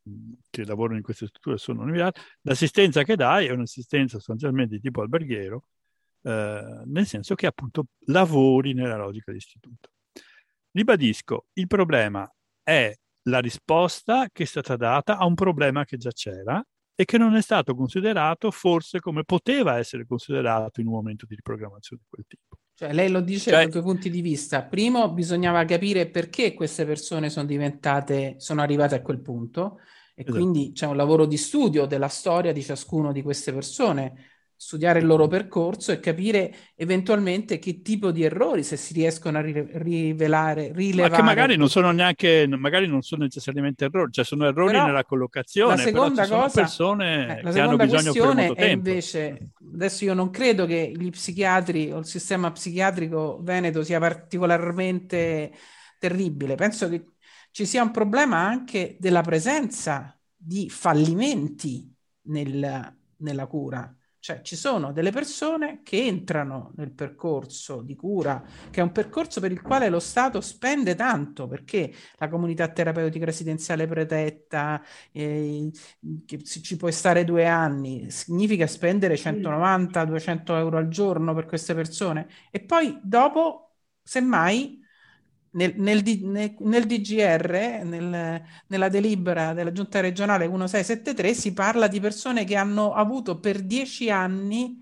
che lavorano in queste strutture sono limitate, l'assistenza che dai è un'assistenza sostanzialmente di tipo alberghiero, eh, nel senso che appunto lavori nella logica di istituto. Ribadisco, il problema è la risposta che è stata data a un problema che già c'era e che non è stato considerato forse come poteva essere considerato in un momento di riprogrammazione di quel tipo. Cioè, lei lo dice cioè, da due punti di vista. Primo, bisognava capire perché queste persone sono diventate, sono arrivate a quel punto e esatto. quindi c'è un lavoro di studio della storia di ciascuno di queste persone studiare il loro percorso e capire eventualmente che tipo di errori, se si riescono a rivelare, rilevare. Ma che magari non sono neanche, magari non sono necessariamente errori, cioè sono errori però nella collocazione, la seconda cosa, persone eh, la che hanno bisogno per molto è invece, adesso io non credo che gli psichiatri o il sistema psichiatrico veneto sia particolarmente terribile, penso che ci sia un problema anche della presenza di fallimenti nel, nella cura cioè ci sono delle persone che entrano nel percorso di cura, che è un percorso per il quale lo Stato spende tanto, perché la comunità terapeutica residenziale protetta, eh, che ci puoi stare due anni, significa spendere 190-200 euro al giorno per queste persone. E poi dopo, semmai, nel, nel, nel, nel DGR, nella delibera della giunta regionale 1673, si parla di persone che hanno avuto per dieci anni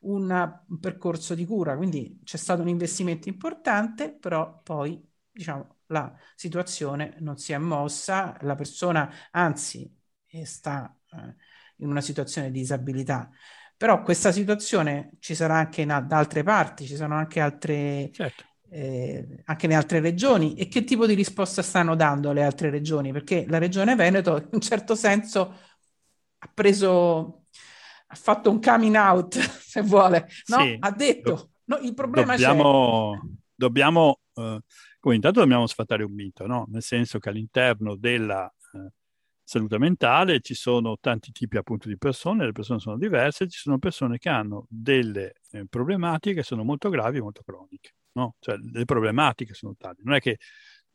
un percorso di cura, quindi c'è stato un investimento importante, però poi diciamo, la situazione non si è mossa, la persona anzi eh, sta eh, in una situazione di disabilità. Però questa situazione ci sarà anche da altre parti, ci sono anche altre... Certo eh, anche nelle altre regioni e che tipo di risposta stanno dando le altre regioni? Perché la regione Veneto in un certo senso ha preso, ha fatto un coming out, se vuole, no? Sì. ha detto, no, il problema dobbiamo, c'è. Dobbiamo, eh, come intanto dobbiamo sfatare un mito, no? nel senso che all'interno della eh, salute mentale ci sono tanti tipi appunto di persone, le persone sono diverse, ci sono persone che hanno delle eh, problematiche che sono molto gravi e molto croniche no? Cioè, le problematiche sono tali. Non è che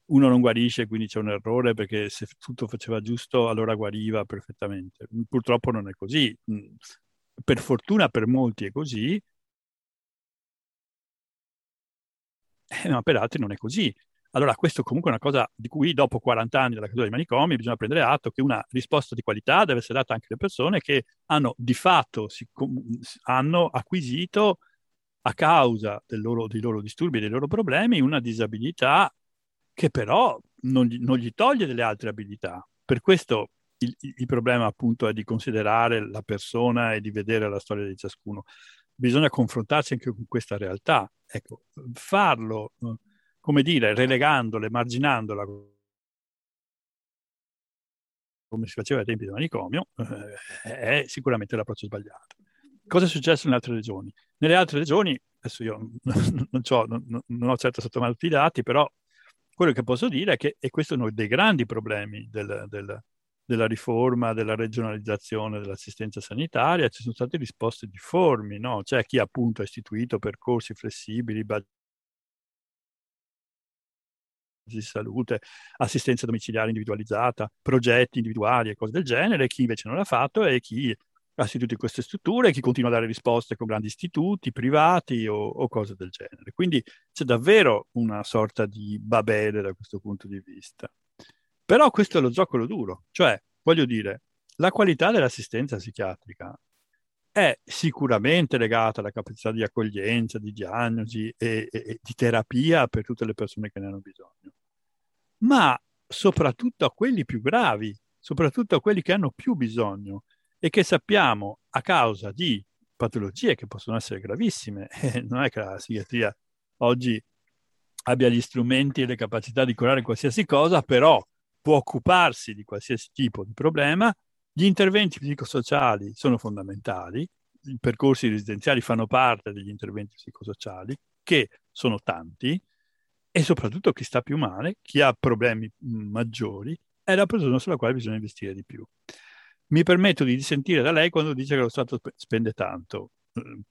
uno non guarisce, quindi c'è un errore perché se tutto faceva giusto allora guariva perfettamente. Purtroppo non è così. Mm, per fortuna per molti è così, eh, ma per altri non è così. Allora, questo comunque è una cosa di cui dopo 40 anni della caduta dei manicomi bisogna prendere atto che una risposta di qualità deve essere data anche alle persone che hanno di fatto si, hanno acquisito a causa loro, dei loro disturbi e dei loro problemi una disabilità che però non gli, non gli toglie delle altre abilità. Per questo il, il, problema appunto è di considerare la persona e di vedere la storia di ciascuno. Bisogna confrontarsi anche con questa realtà. Ecco, farlo, come dire, relegandola, emarginandola come si faceva ai tempi del manicomio, eh, è sicuramente l'approccio sbagliato. Cosa è successo nelle altre regioni? Nelle altre regioni, adesso io non, ho, non, non ho certo sotto mano tutti i dati, però quello che posso dire è che e questo è uno dei grandi problemi del, del, della riforma, della regionalizzazione dell'assistenza sanitaria, ci sono state risposte difformi, no? C'è chi appunto ha istituito percorsi flessibili, di salute, assistenza domiciliare individualizzata, progetti individuali e cose del genere, chi invece non l'ha fatto e chi ha istituito queste strutture, chi continua a dare risposte con grandi istituti privati o, o, cose del genere. Quindi c'è davvero una sorta di babele da questo punto di vista. Però questo è lo zoccolo duro, cioè, voglio dire, la qualità dell'assistenza psichiatrica è sicuramente legata alla capacità di accoglienza, di diagnosi e, e, e di terapia per tutte le persone che ne hanno bisogno, ma soprattutto a quelli più gravi, soprattutto a quelli che hanno più bisogno e che sappiamo a causa di patologie che possono essere gravissime, eh, non è che la psichiatria oggi abbia gli strumenti e le capacità di curare qualsiasi cosa, però può occuparsi di qualsiasi tipo di problema. Gli interventi psicosociali sono fondamentali, i percorsi residenziali fanno parte degli interventi psicosociali, che sono tanti, e soprattutto chi sta più male, chi ha problemi maggiori, è la persona sulla quale bisogna investire di più mi permetto di dissentire da lei quando dice che lo Stato spende tanto.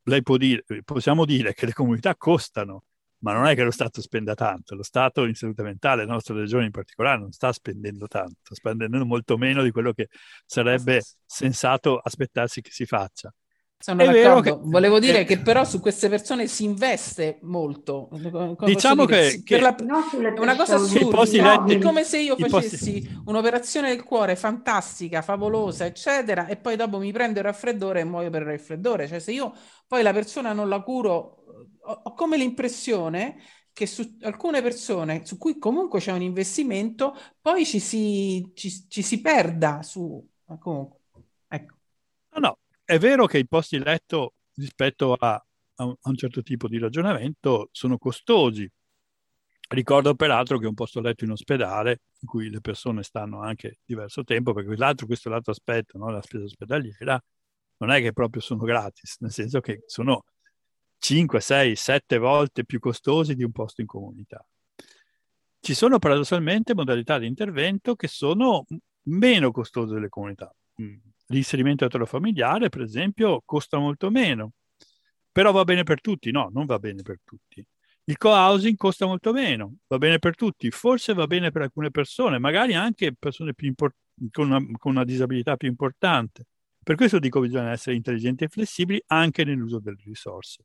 Lei può dire, possiamo dire che le comunità costano, ma non è che lo Stato spenda tanto, lo Stato in salute mentale, la nostra regione in particolare, non sta spendendo tanto, sta spendendo molto meno di quello che sarebbe sensato aspettarsi che si faccia. Sono è d'accordo. Che, Volevo dire eh, che però su queste persone si investe molto. Come diciamo che, che la, è una cosa assurda. È come se io facessi posti... un'operazione del cuore fantastica, favolosa, eccetera, e poi dopo mi prendo il raffreddore e muoio per il raffreddore. Cioè, se io poi la persona non la curo, ho, ho come l'impressione che su alcune persone su cui comunque c'è un investimento, poi ci si, ci, ci si perda su... Comunque, ecco. No, no, è vero che i posti letto rispetto a, a, un, certo tipo di ragionamento sono costosi. Ricordo peraltro che un posto letto in ospedale, in cui le persone stanno anche diverso tempo, perché l'altro, questo è l'altro aspetto, no? la spesa ospedaliera, non è che proprio sono gratis, nel senso che sono 5, 6, 7 volte più costosi di un posto in comunità. Ci sono paradossalmente modalità di intervento che sono meno costose delle comunità. L'inserimento eterofamiliare, per esempio, costa molto meno, però va bene per tutti? No, non va bene per tutti. Il co-housing costa molto meno, va bene per tutti, forse va bene per alcune persone, magari anche persone import- con, una, con una disabilità più importante. Per questo dico che bisogna essere intelligenti e flessibili anche nell'uso delle risorse,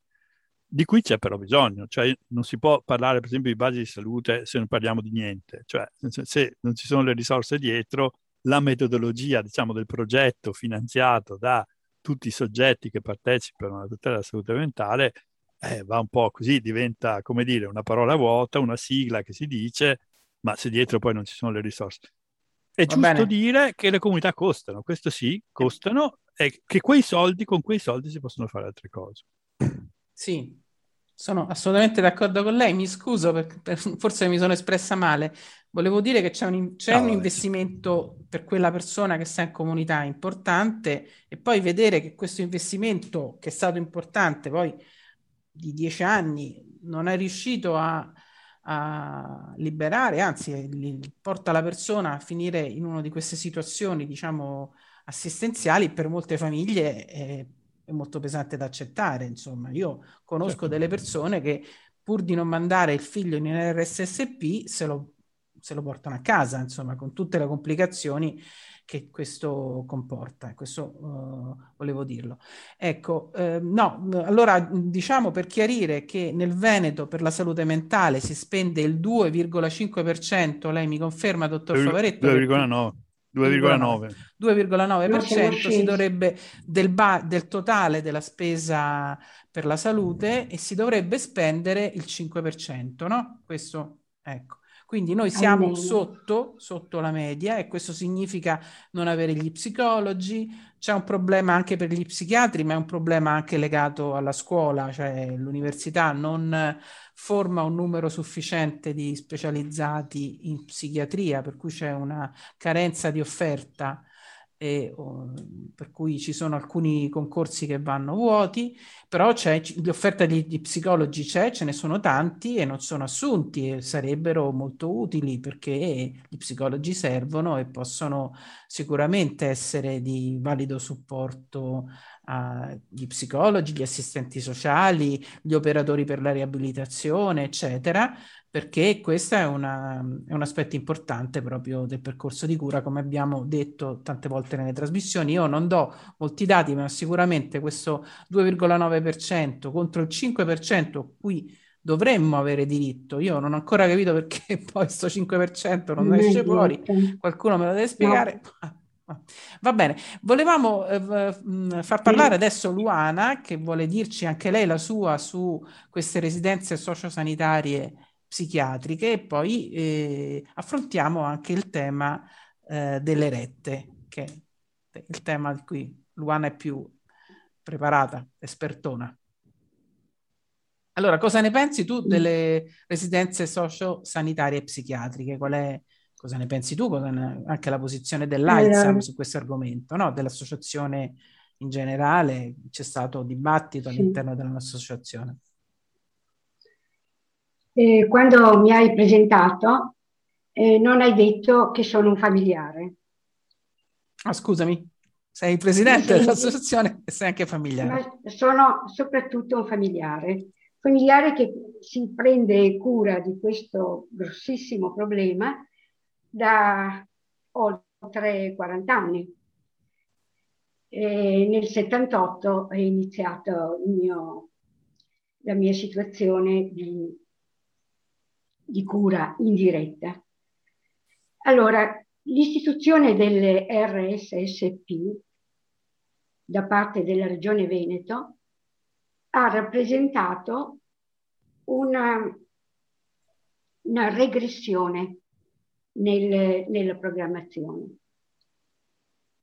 di cui c'è però bisogno. Cioè non si può parlare per esempio di base di salute se non parliamo di niente. Cioè se non ci sono le risorse dietro, la metodologia diciamo, del progetto finanziato da tutti i soggetti che partecipano alla tutela della salute mentale eh, va un po' così, diventa come dire una parola vuota, una sigla che si dice, ma se dietro poi non ci sono le risorse. È va giusto bene. dire che le comunità costano, questo sì, costano e che quei soldi, con quei soldi si possono fare altre cose. Sì, sono assolutamente d'accordo con lei, mi scuso perché forse mi sono espressa male. Volevo dire che c'è un, c'è un investimento per quella persona che sta in comunità importante e poi vedere che questo investimento che è stato importante poi di dieci anni non è riuscito a, a liberare, anzi porta la persona a finire in una di queste situazioni, diciamo, assistenziali per molte famiglie. È, è molto pesante da accettare. Insomma, io conosco certo. delle persone che pur di non mandare il figlio in RSSP se lo, se lo portano a casa, insomma, con tutte le complicazioni che questo comporta. Questo uh, volevo dirlo. Ecco, eh, no, allora diciamo per chiarire che nel Veneto per la salute mentale si spende il 2,5%, lei mi conferma, dottor Favaretto? 2,9%. 2,9. 2,9% si dovrebbe del, ba- del, totale della spesa per la salute e si dovrebbe spendere il 5%, no? Questo, ecco. Quindi noi siamo sotto, sotto la media e questo significa non avere gli psicologi, c'è un problema anche per gli psichiatri, ma è un problema anche legato alla scuola, cioè l'università non forma un numero sufficiente di specializzati in psichiatria, per cui c'è una carenza di offerta e, oh, per cui ci sono alcuni concorsi che vanno vuoti, però c'è l'offerta di, di, psicologi c'è, ce ne sono tanti e non sono assunti e sarebbero molto utili perché gli psicologi servono e possono sicuramente essere di valido supporto agli psicologi, gli assistenti sociali, gli operatori per la riabilitazione, eccetera, perché questo è, una, è, un aspetto importante proprio del percorso di cura, come abbiamo detto tante volte nelle trasmissioni. Io non do molti dati, ma sicuramente questo 2,9% contro il 5% a cui dovremmo avere diritto. Io non ho ancora capito perché poi questo 5% non esce fuori, qualcuno me lo deve spiegare. No. Va bene, volevamo eh, far parlare adesso Luana che vuole dirci anche lei la sua su queste residenze sociosanitarie psichiatriche e poi eh, affrontiamo anche il tema eh, delle rette, che è il tema di cui Luana è più preparata, espertona. Allora, cosa ne pensi tu delle residenze socio-sanitarie psichiatriche? Qual è, cosa ne pensi tu? Ne, anche la posizione dell'AISAM su questo argomento, no? dell'associazione in generale? C'è stato dibattito sì. all'interno della nostra associazione eh, quando mi hai presentato eh, non hai detto che sono un familiare. Ah, scusami, sei presidente sì, dell'associazione e sei anche familiare. sono soprattutto un familiare. familiare che si prende cura di questo grossissimo problema da oltre 40 anni. E nel 78 è iniziata la mia situazione di, di cura indiretta. Allora, l'istituzione delle RSSP da parte della Regione Veneto ha rappresentato una, una regressione nel, nella programmazione.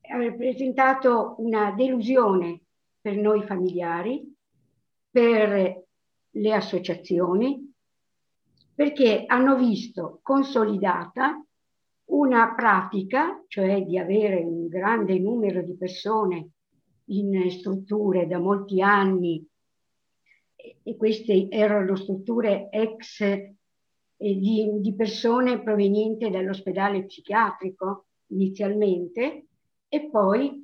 Ha rappresentato una delusione per noi familiari, per le associazioni, perché hanno visto consolidata una pratica, cioè di avere un grande numero di persone in strutture da molti anni, e queste erano strutture ex eh, di, di persone provenienti dall'ospedale psichiatrico inizialmente, e poi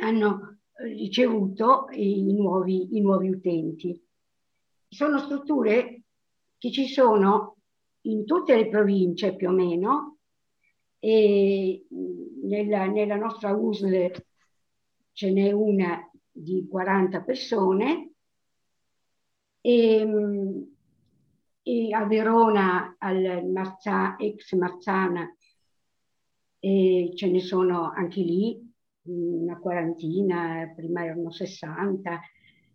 hanno ricevuto i nuovi, i nuovi utenti. Sono strutture che ci sono in tutte le province più o meno e nella, nella nostra USL ce n'è una di 40 persone e, e a Verona al Marzà, ex Marzana e ce ne sono anche lì una quarantina, prima erano 60,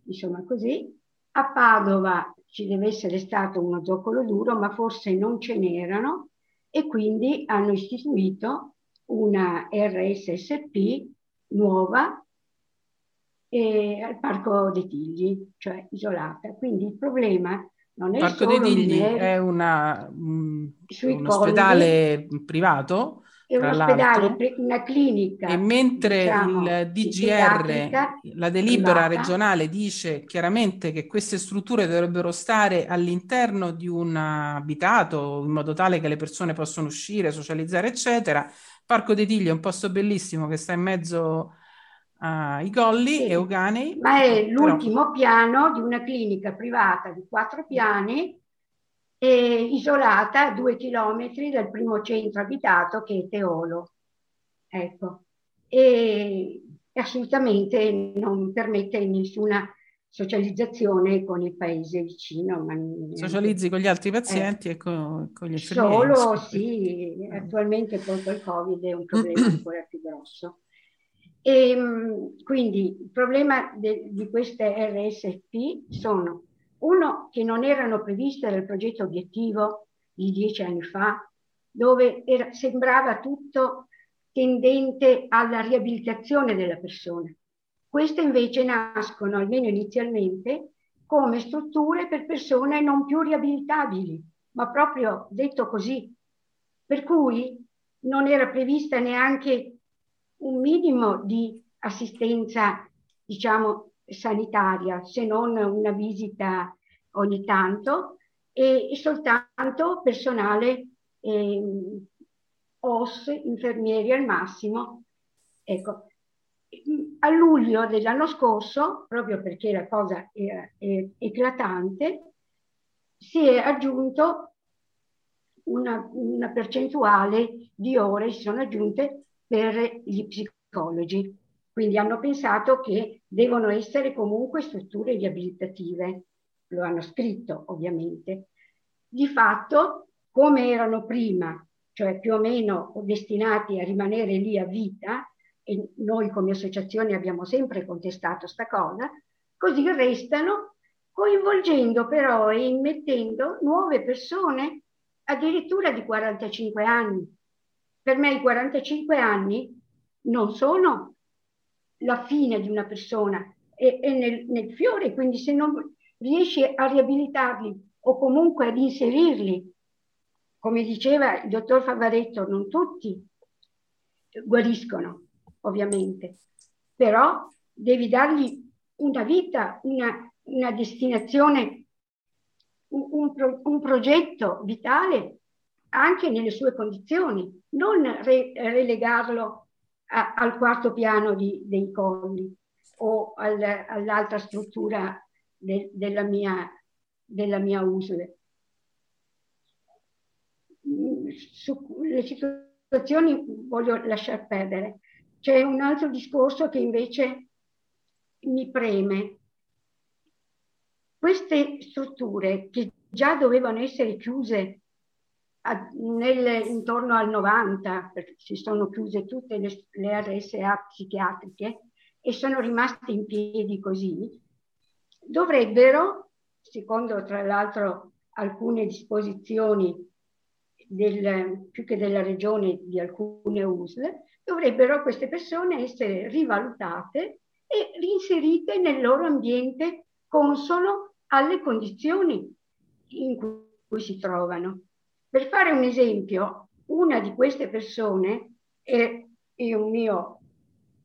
insomma così. A Padova ci deve essere stato uno zoccolo duro, ma forse non ce n'erano e quindi hanno istituito una RSSP nuova eh, al Parco dei Tigli, cioè isolata. Quindi il problema non è Parco dei Tigli è una, un, un ospedale privato è un ospedale, una clinica. E mentre diciamo, il DGR, la delibera privata. regionale, dice chiaramente che queste strutture dovrebbero stare all'interno di un abitato in modo tale che le persone possano uscire, socializzare, eccetera. Parco dei Tigli è un posto bellissimo che sta in mezzo ai colli sì, euganei. Ma è l'ultimo però... piano di una clinica privata di quattro piani e isolata a due chilometri dal primo centro abitato che è Teolo. Ecco. E assolutamente non permette nessuna socializzazione con il paese vicino. Socializzi con gli altri pazienti eh, e con, con gli infermieri. Solo, sì, attualmente con il Covid è un problema ancora più grosso. E, ehm, quindi il problema de, di queste RSP sono uno, che non erano previste dal progetto obiettivo di dieci anni fa, dove era, sembrava tutto tendente alla riabilitazione della persona. Queste invece nascono, almeno inizialmente, come strutture per persone non più riabilitabili, ma proprio detto così. Per cui non era prevista neanche un minimo di assistenza, diciamo, sanitaria, se non una visita ogni tanto, e, soltanto personale eh, OS, infermieri al massimo. Ecco, a luglio dell'anno scorso, proprio perché la cosa era è, eclatante, si è aggiunto una, una percentuale di ore, si sono aggiunte per gli psicologi. Quindi hanno pensato che devono essere comunque strutture riabilitative, lo hanno scritto ovviamente. Di fatto, come erano prima, cioè più o meno destinati a rimanere lì a vita, e noi come associazione abbiamo sempre contestato questa cosa, così restano coinvolgendo però e immettendo nuove persone addirittura di 45 anni. Per me i 45 anni non sono la fine di una persona, è, è nel, nel fiore, quindi se non riesci a riabilitarli o comunque ad inserirli, come diceva il dottor Favaretto, non tutti guariscono, ovviamente, però devi dargli una vita, una, una destinazione, un, un, pro, un, progetto vitale anche nelle sue condizioni, non re, relegarlo a, al quarto piano di, dei colli o al, all'altra struttura de, della, mia, della mia USL. Sulle situazioni voglio lasciar perdere. C'è un altro discorso che invece mi preme. Queste strutture che già dovevano essere chiuse a, nel, intorno al 90, perché si sono chiuse tutte le, le RSA psichiatriche e sono rimaste in piedi così, dovrebbero, secondo tra l'altro alcune disposizioni del, più che della regione di alcune USL, dovrebbero queste persone essere rivalutate e reinserite nel loro ambiente consono alle condizioni in cui si trovano. Per fare un esempio, una di queste persone è, è un mio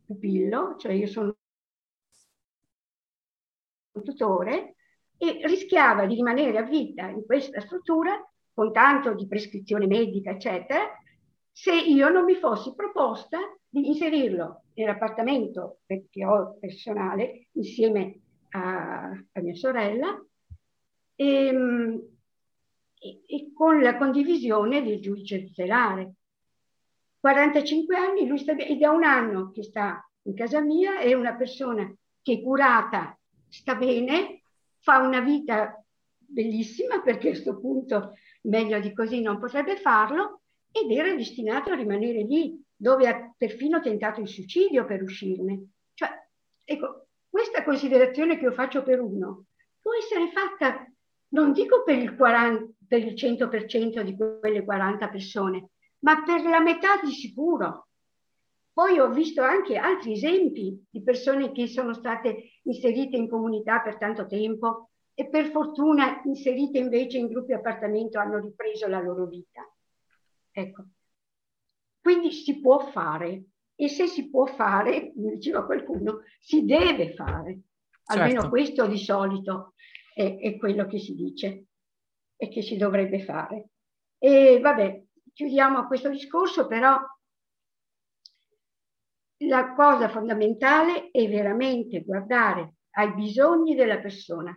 pupillo, cioè io sono un tutore, e rischiava di rimanere a vita in questa struttura con tanto di prescrizione medica, eccetera, se io non mi fossi proposta di inserirlo nell'appartamento che ho personale insieme a, a mia sorella. E, ehm, e, e, con la condivisione del giudice tutelare. 45 anni, lui sta ed è un anno che sta in casa mia, è una persona che è curata, sta bene, fa una vita bellissima perché a questo punto meglio di così non potrebbe farlo, ed era destinato a rimanere lì, dove ha perfino tentato il suicidio per uscirne. Cioè, ecco, questa considerazione che io faccio per uno può essere fatta, non dico per il, 40, per il 100% di quelle 40 persone, ma per la metà di sicuro. Poi ho visto anche altri esempi di persone che sono state inserite in comunità per tanto tempo e per fortuna inserite invece in gruppi appartamento hanno ripreso la loro vita. Ecco. Quindi si può fare e se si può fare, come diceva qualcuno, si deve fare. Almeno certo. questo di solito è, è, quello che si dice e che si dovrebbe fare. E vabbè, chiudiamo questo discorso, però la cosa fondamentale è veramente guardare ai bisogni della persona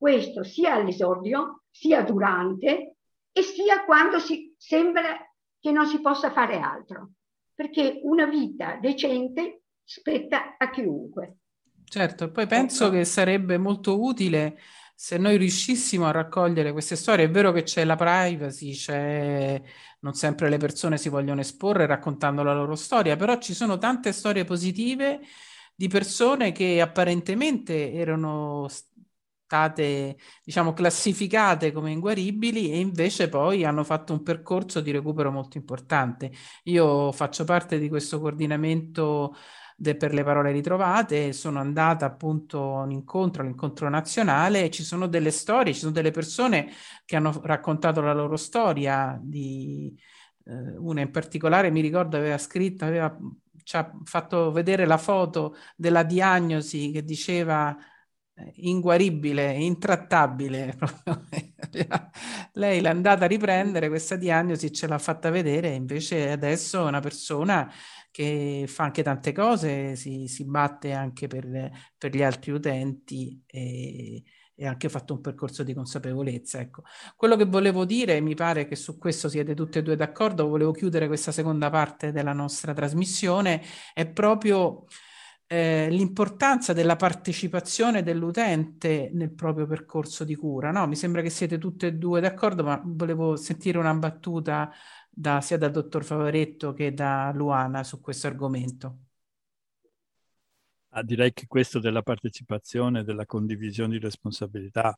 questo sia all'esordio, sia durante e sia quando si sembra che non si possa fare altro, perché una vita decente spetta a chiunque. Certo, poi penso ecco. che sarebbe molto utile se noi riuscissimo a raccogliere queste storie. È vero che c'è la privacy, c'è... non sempre le persone si vogliono esporre raccontando la loro storia, però ci sono tante storie positive di persone che apparentemente erano state diciamo classificate come inguaribili e invece poi hanno fatto un percorso di recupero molto importante. Io faccio parte di questo coordinamento de, per le parole ritrovate, sono andata appunto a un incontro, all'incontro nazionale, e ci sono delle storie, ci sono delle persone che hanno raccontato la loro storia di eh, una in particolare mi ricordo aveva scritto, aveva ci ha fatto vedere la foto della diagnosi che diceva inguaribile, intrattabile. Lei l'è andata a riprendere questa diagnosi, ce l'ha fatta vedere, invece adesso è una persona che fa anche tante cose, si, si batte anche per, per, gli altri utenti e, e anche fatto un percorso di consapevolezza. Ecco. Quello che volevo dire, mi pare che su questo siete tutte e due d'accordo, volevo chiudere questa seconda parte della nostra trasmissione, è proprio eh, l'importanza della partecipazione dell'utente nel proprio percorso di cura. No? Mi sembra che siete tutte e due d'accordo, ma volevo sentire una battuta da, sia dal dottor Favaretto che da Luana su questo argomento. Ah, direi che questo della partecipazione, della condivisione di responsabilità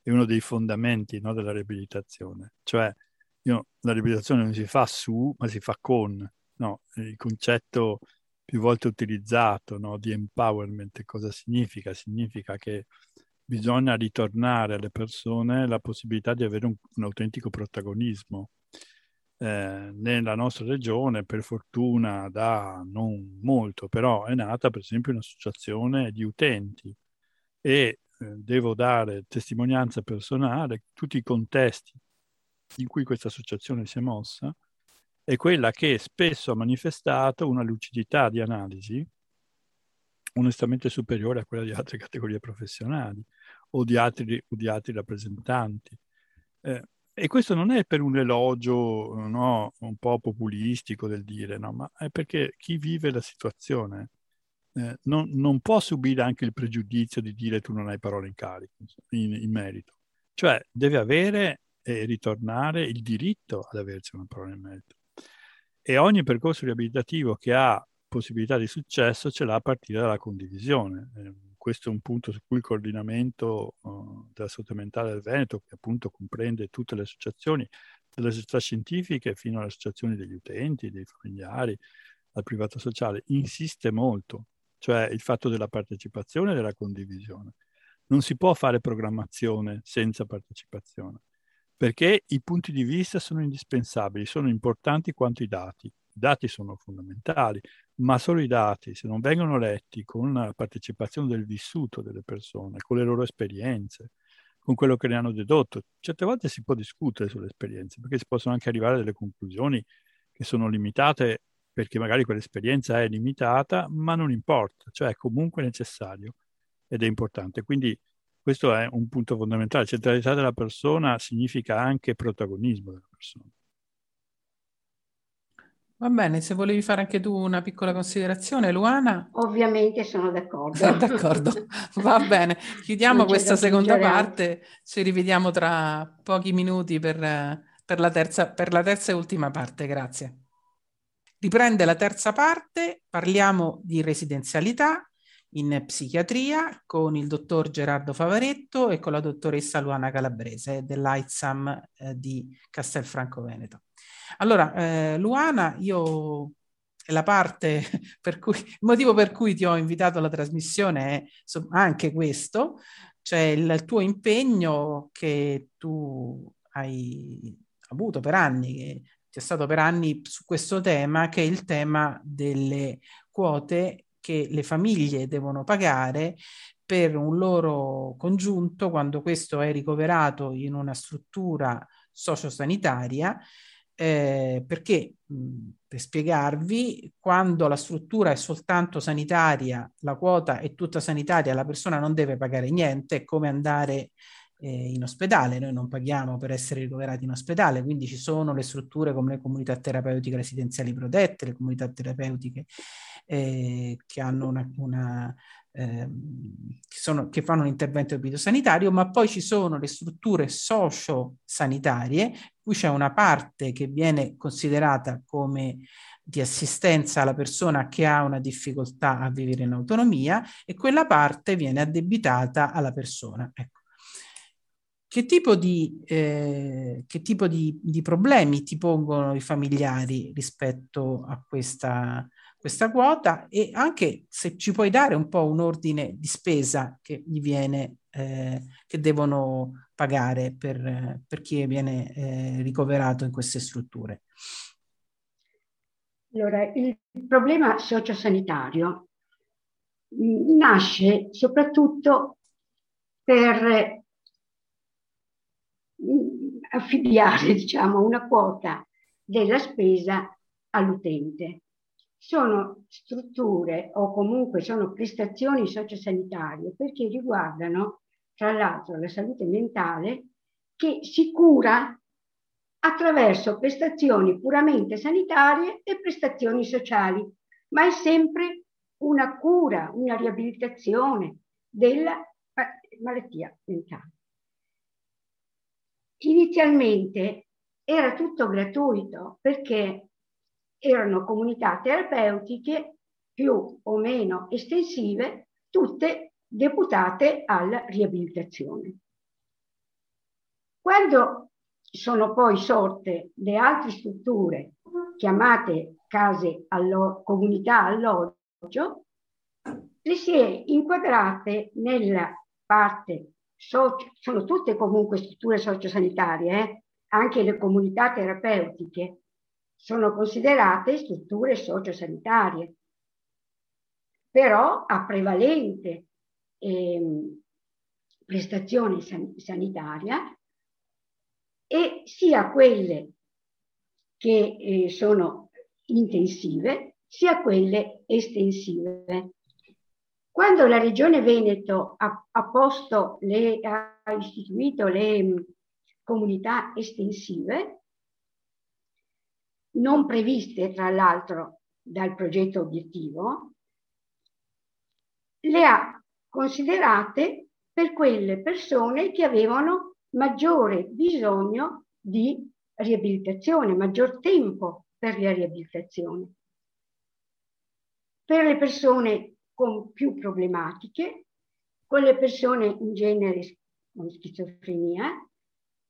è uno dei fondamenti no, della riabilitazione. Cioè, io, la riabilitazione non si fa su, ma si fa con. No? Il concetto più volte utilizzato no? di empowerment. Cosa significa? Significa che bisogna ritornare alle persone la possibilità di avere un, un autentico protagonismo. Eh, nella nostra regione, per fortuna, da non molto, però è nata per esempio un'associazione di utenti e eh, devo dare testimonianza personale, tutti i contesti in cui questa associazione si è mossa, è quella che spesso ha manifestato una lucidità di analisi onestamente superiore a quella di altre categorie professionali o di altri, o di altri rappresentanti. Eh, e questo non è per un elogio no, un po' populistico del dire, no, ma è perché chi vive la situazione eh, non, non, può subire anche il pregiudizio di dire tu non hai parole in carico, in, in merito. Cioè deve avere e ritornare il diritto ad aversi una parola in merito. E ogni percorso riabilitativo che ha possibilità di successo ce l'ha a partire dalla condivisione. Eh, questo è un punto su cui il coordinamento uh, della salute mentale del Veneto, che appunto comprende tutte le associazioni, dalle società scientifiche fino alle associazioni degli utenti, dei familiari, al privato sociale, insiste molto, cioè il fatto della partecipazione e della condivisione. Non si può fare programmazione senza partecipazione, perché i punti di vista sono indispensabili, sono importanti quanto i dati. I dati sono fondamentali, ma solo i dati, se non vengono letti con la partecipazione del vissuto delle persone, con le loro esperienze, con quello che ne hanno dedotto, certe volte si può discutere sulle esperienze, perché si possono anche arrivare a delle conclusioni che sono limitate perché magari quell'esperienza è limitata, ma non importa, cioè è comunque necessario ed è importante. Quindi questo è un punto fondamentale. Centralità della persona significa anche protagonismo della persona. Va bene, se volevi fare anche tu una piccola considerazione, Luana. Ovviamente sono d'accordo. d'accordo, va bene. Chiudiamo questa seconda parte, ci rivediamo tra pochi minuti per, per, la terza, per la terza e ultima parte, grazie. Riprende la terza parte, parliamo di residenzialità in psichiatria con il dottor Gerardo Favaretto e con la dottoressa Luana Calabrese dell'AITSAM eh, di Castelfranco Veneto. Allora, eh, Luana, io la parte per cui, il motivo per cui ti ho invitato alla trasmissione è insomma, anche questo, cioè il, tuo impegno che tu hai avuto per anni, che è stato per anni su questo tema, che è il tema delle quote che le famiglie devono pagare per un loro congiunto quando questo è ricoverato in una struttura sociosanitaria eh, perché mh, per spiegarvi, quando la struttura è soltanto sanitaria, la quota è tutta sanitaria, la persona non deve pagare niente, è come andare eh, in ospedale, noi non paghiamo per essere ricoverati in ospedale, quindi ci sono le strutture come le comunità terapeutiche residenziali protette, le comunità terapeutiche eh, che una, una Ehm, che, sono, che, fanno un intervento sanitario, ma poi ci sono le strutture socio-sanitarie, cui c'è una parte che viene considerata come di assistenza alla persona che ha una difficoltà a vivere in autonomia e quella parte viene addebitata alla persona. Ecco. Che tipo, di, eh, che tipo di, di problemi ti pongono i familiari rispetto a questa questa quota e anche se ci puoi dare un po' un ordine di spesa che gli viene, eh, che devono pagare per, per chi viene eh, ricoverato in queste strutture. Allora, il problema sociosanitario mm, nasce soprattutto per affibbiare diciamo, una quota della spesa all'utente sono strutture o comunque sono prestazioni sociosanitarie perché riguardano tra l'altro la salute mentale che si cura attraverso prestazioni puramente sanitarie e prestazioni sociali, ma è sempre una cura, una riabilitazione della malattia mentale. Inizialmente era tutto gratuito perché erano comunità terapeutiche più o meno estensive, tutte deputate alla riabilitazione. Quando sono poi sorte le altre strutture chiamate case allo, comunità alloggio, le si è inquadrate nella parte socio, sono tutte comunque strutture sociosanitarie, eh? anche le comunità terapeutiche, sono considerate strutture sociosanitarie, però a prevalente eh, prestazione san- sanitaria e sia quelle che eh, sono intensive sia quelle estensive. Quando la Regione Veneto ha, ha, posto le, ha istituito le mm, comunità estensive, non previste tra l'altro dal progetto obiettivo, le ha considerate per quelle persone che avevano maggiore bisogno di riabilitazione, maggior tempo per la riabilitazione. Per le persone con più problematiche, con le persone in genere con schizofrenia,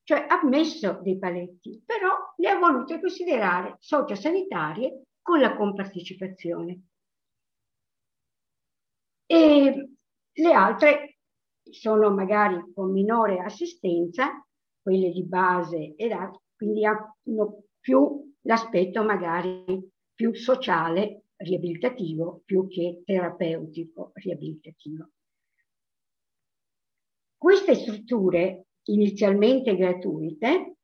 cioè ha messo dei paletti, però le ha volute considerare sociosanitarie con la compartecipazione. E le altre sono magari con minore assistenza, quelle di base ed altro, quindi hanno più l'aspetto magari più sociale riabilitativo più che terapeutico riabilitativo. Queste strutture inizialmente gratuite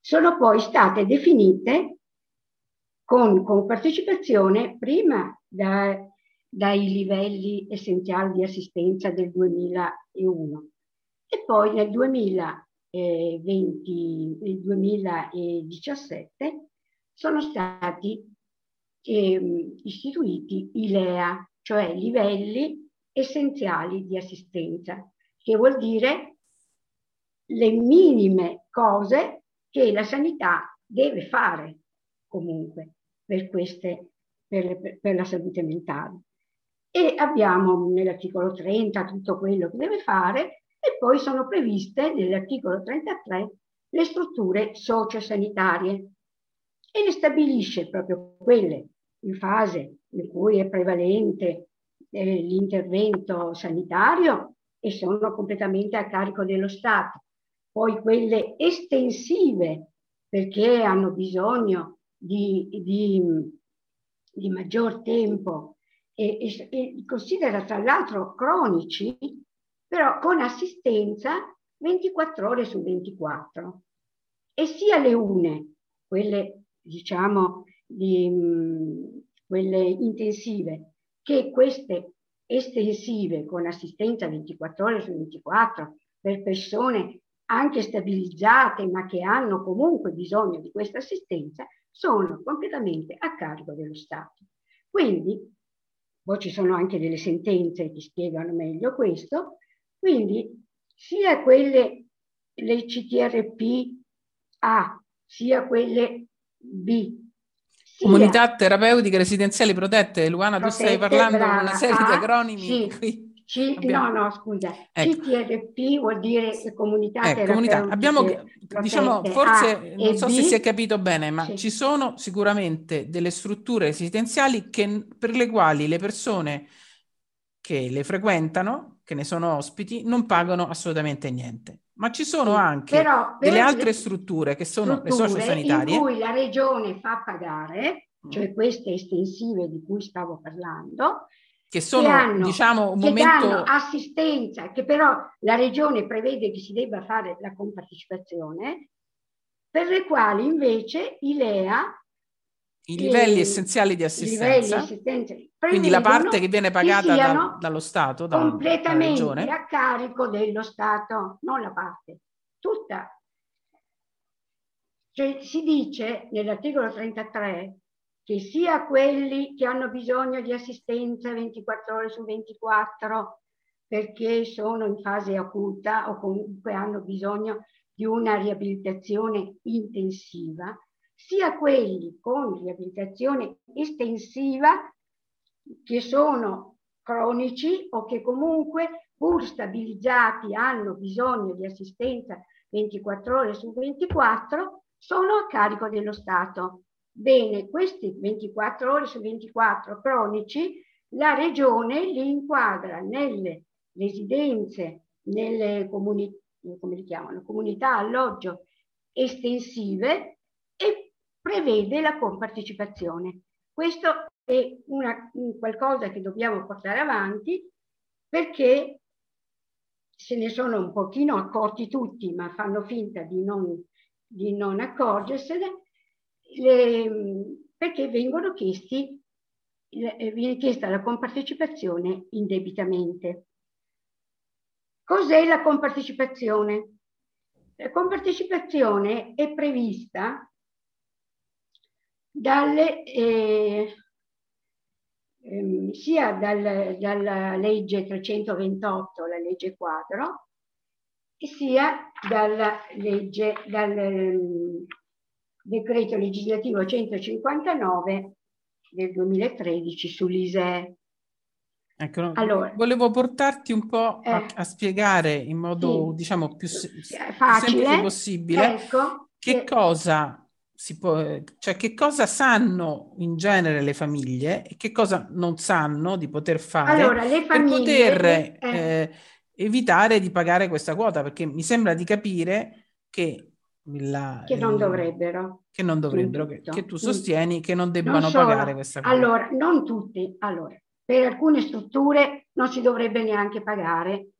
sono poi state definite con, con partecipazione prima da, dai livelli essenziali di assistenza del 2001 e poi nel 2020, nel 2017 sono stati eh, istituiti i LEA, cioè livelli essenziali di assistenza, che vuol dire le minime cose che la sanità deve fare comunque per, queste, per, per la salute mentale. E abbiamo nell'articolo 30 tutto quello che deve fare e poi sono previste nell'articolo 33 le strutture sociosanitarie e ne stabilisce proprio quelle in fase in cui è prevalente eh, l'intervento sanitario e sono completamente a carico dello Stato. Poi quelle estensive perché hanno bisogno di, di, di maggior tempo e, e, e considera tra l'altro cronici, però con assistenza 24 ore su 24. E sia le une, quelle diciamo di quelle intensive, che queste estensive con assistenza 24 ore su 24 per persone anche stabilizzate ma che hanno comunque bisogno di questa assistenza, sono completamente a carico dello Stato. Quindi, poi ci sono anche delle sentenze che spiegano meglio questo, quindi sia quelle, le CTRP A, sia quelle B, Comunità terapeutiche residenziali protette, Luana, protette, tu stai parlando brava. una serie ah, di acronimi. Sì. C- no, no, scusa, ecco. CTRP vuol dire comunità ecco, comunità. Abbiamo, diciamo, forse, A non so B. se si è capito bene, ma sì. ci sono sicuramente delle strutture residenziali che, per le quali le persone che le frequentano, che ne sono ospiti, non pagano assolutamente niente. Ma ci sono sì, anche però, delle altre strutture che sono strutture le sociosanitarie. In cui la regione fa pagare, mm. cioè queste estensive di cui stavo parlando, che sono, che hanno, diciamo, un momento... assistenza, che però la regione prevede che si debba fare la compartecipazione, per le quali invece i LEA i livelli essenziali di assistenza, quindi la parte che viene pagata da, dallo Stato, da, completamente dalla a carico dello Stato, non la parte, tutta. Cioè, si dice nell'articolo 33 che sia quelli che hanno bisogno di assistenza 24 ore su 24 perché sono in fase acuta o comunque hanno bisogno di una riabilitazione intensiva, sia quelli con riabilitazione estensiva che sono cronici o che comunque pur stabilizzati hanno bisogno di assistenza 24 ore su 24 sono a carico dello Stato. Bene, questi 24 ore su 24 cronici la regione li inquadra nelle residenze, nelle comuni, come li chiamano, comunità alloggio estensive prevede la compartecipazione. Questo è una, qualcosa che dobbiamo portare avanti perché se ne sono un pochino accorti tutti, ma fanno finta di non, di non accorgersene, le, perché vengono chiesti eh, viene chiesta la compartecipazione indebitamente. Cos'è la compartecipazione? La compartecipazione è prevista dalle, eh, ehm, sia dal, dalla legge 328, la legge quadro, sia dalla legge, dal um, decreto legislativo 159 del 2013 sull'ISEE. Ecco, allora, volevo portarti un po' a, eh, a spiegare in modo, sì, diciamo, più se- facile possibile ecco, che, che cosa può, cioè che cosa sanno in genere le famiglie e che cosa non sanno di poter fare allora, famiglie, per poter eh, eh, evitare di pagare questa quota, perché mi sembra di capire che la, che non dovrebbero. Che non dovrebbero, che, che, tu sostieni che non debbano non pagare questa cosa. Allora, non tutti. Allora, per alcune strutture non si dovrebbe neanche pagare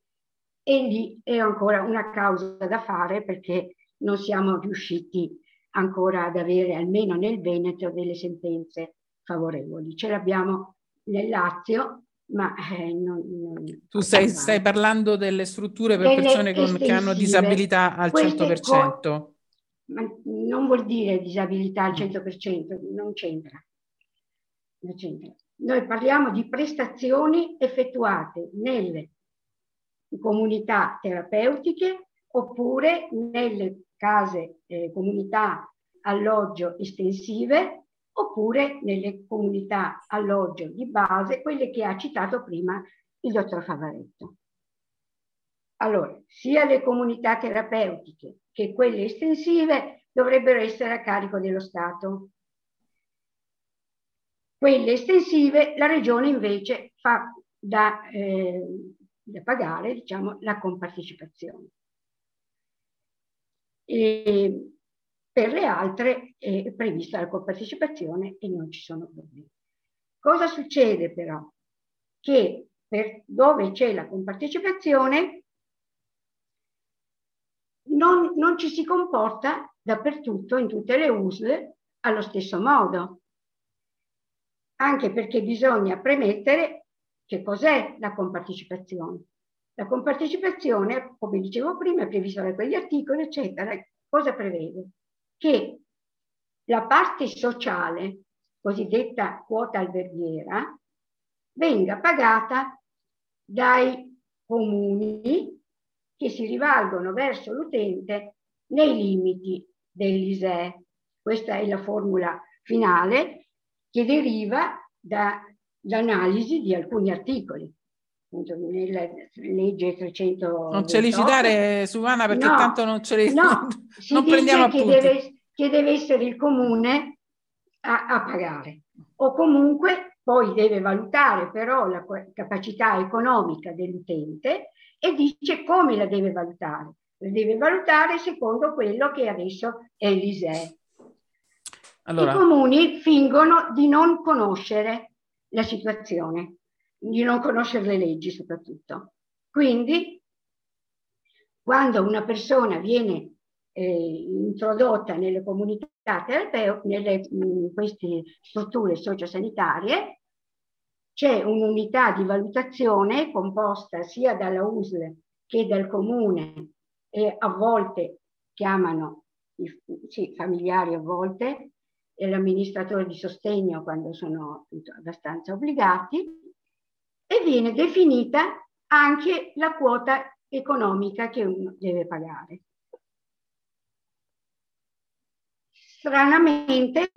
e lì è ancora una causa da fare perché non siamo riusciti ancora ad avere, almeno nel Veneto, delle sentenze favorevoli. Ce l'abbiamo nel Lazio, ma eh, non, non, Tu stai, stai, parlando delle strutture per delle persone con, che hanno disabilità al 100%? Co- ma non vuol dire disabilità al 100%, non c'entra. non c'entra. Noi parliamo di prestazioni effettuate nelle comunità terapeutiche oppure nelle case eh, comunità alloggio estensive oppure nelle comunità alloggio di base, quelle che ha citato prima il dottor Favaretto. Allora, sia le comunità terapeutiche che quelle estensive dovrebbero essere a carico dello Stato. Quelle estensive la Regione invece fa da, eh, da pagare diciamo, la compartecipazione. E per le altre è prevista la compartecipazione e non ci sono problemi. Cosa succede però? Che per dove c'è la compartecipazione non, non ci si comporta dappertutto, in tutte le USL, allo stesso modo. Anche perché bisogna premettere che cos'è la compartecipazione. La compartecipazione, come dicevo prima, è prevista da quegli articoli, eccetera. Cosa prevede? Che la parte sociale, cosiddetta quota alberghiera, venga pagata dai comuni che si rivalgono verso l'utente nei limiti dell'ISEE. Questa è la formula finale che deriva dall'analisi di alcuni articoli nella legge 300. Non ce li citare Suana perché no, tanto non ce li no, non prendiamo che deve, che deve, essere il comune a, a, pagare o comunque poi deve valutare però la capacità economica dell'utente e dice come la deve valutare. La deve valutare secondo quello che adesso è l'ISEE. Allora. I comuni fingono di non conoscere la situazione di non conoscere le leggi soprattutto. Quindi, quando una persona viene eh, introdotta nelle comunità terapeutiche, nelle in queste strutture sociosanitarie, c'è un'unità di valutazione composta sia dalla USL che dal comune e a volte chiamano i sì, familiari a volte l'amministratore di sostegno quando sono abbastanza obbligati e viene definita anche la quota economica che uno deve pagare. Stranamente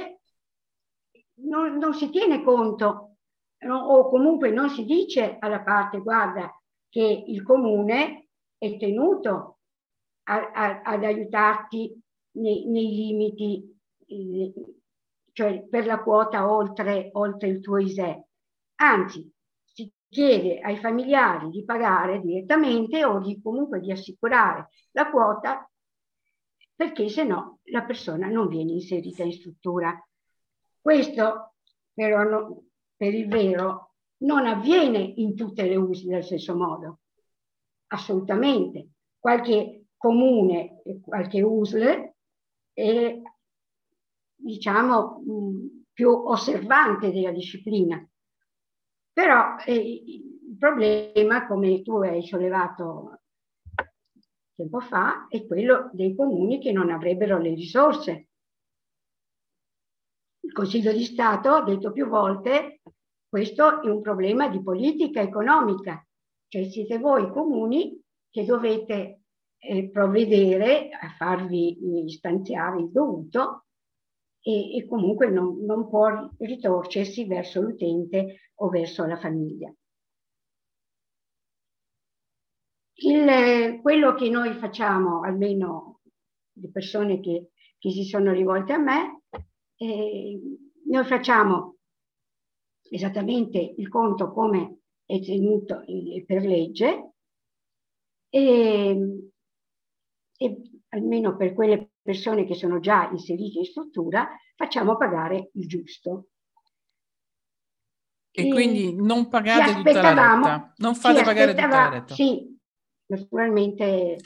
non, non si tiene conto no, o comunque non si dice alla parte guarda che il comune è tenuto a, a, ad aiutarti nei, nei limiti, eh, cioè per la quota oltre, oltre il tuo ISE. Anzi, chiede ai familiari di pagare direttamente o di, comunque di assicurare la quota perché se no la persona non viene inserita in struttura. Questo però no, per il vero non avviene in tutte le USI nello stesso modo, assolutamente. Qualche comune qualche USL è diciamo più osservante della disciplina Però eh, il problema, come tu hai sollevato tempo fa, è quello dei comuni che non avrebbero le risorse. Il Consiglio di Stato ha detto più volte questo è un problema di politica economica, cioè siete voi comuni che dovete eh, provvedere a farvi eh, stanziare il dovuto e, e comunque non, non può ritorcersi verso l'utente o verso la famiglia. Il, quello che noi facciamo, almeno le persone che, che si sono rivolte a me, eh, noi facciamo esattamente il conto come è tenuto per legge e, e almeno per quelle persone che sono già inserite in struttura facciamo pagare il giusto. E, e quindi non pagate tutta la retta, non fate pagare tutta la retta. Sì, naturalmente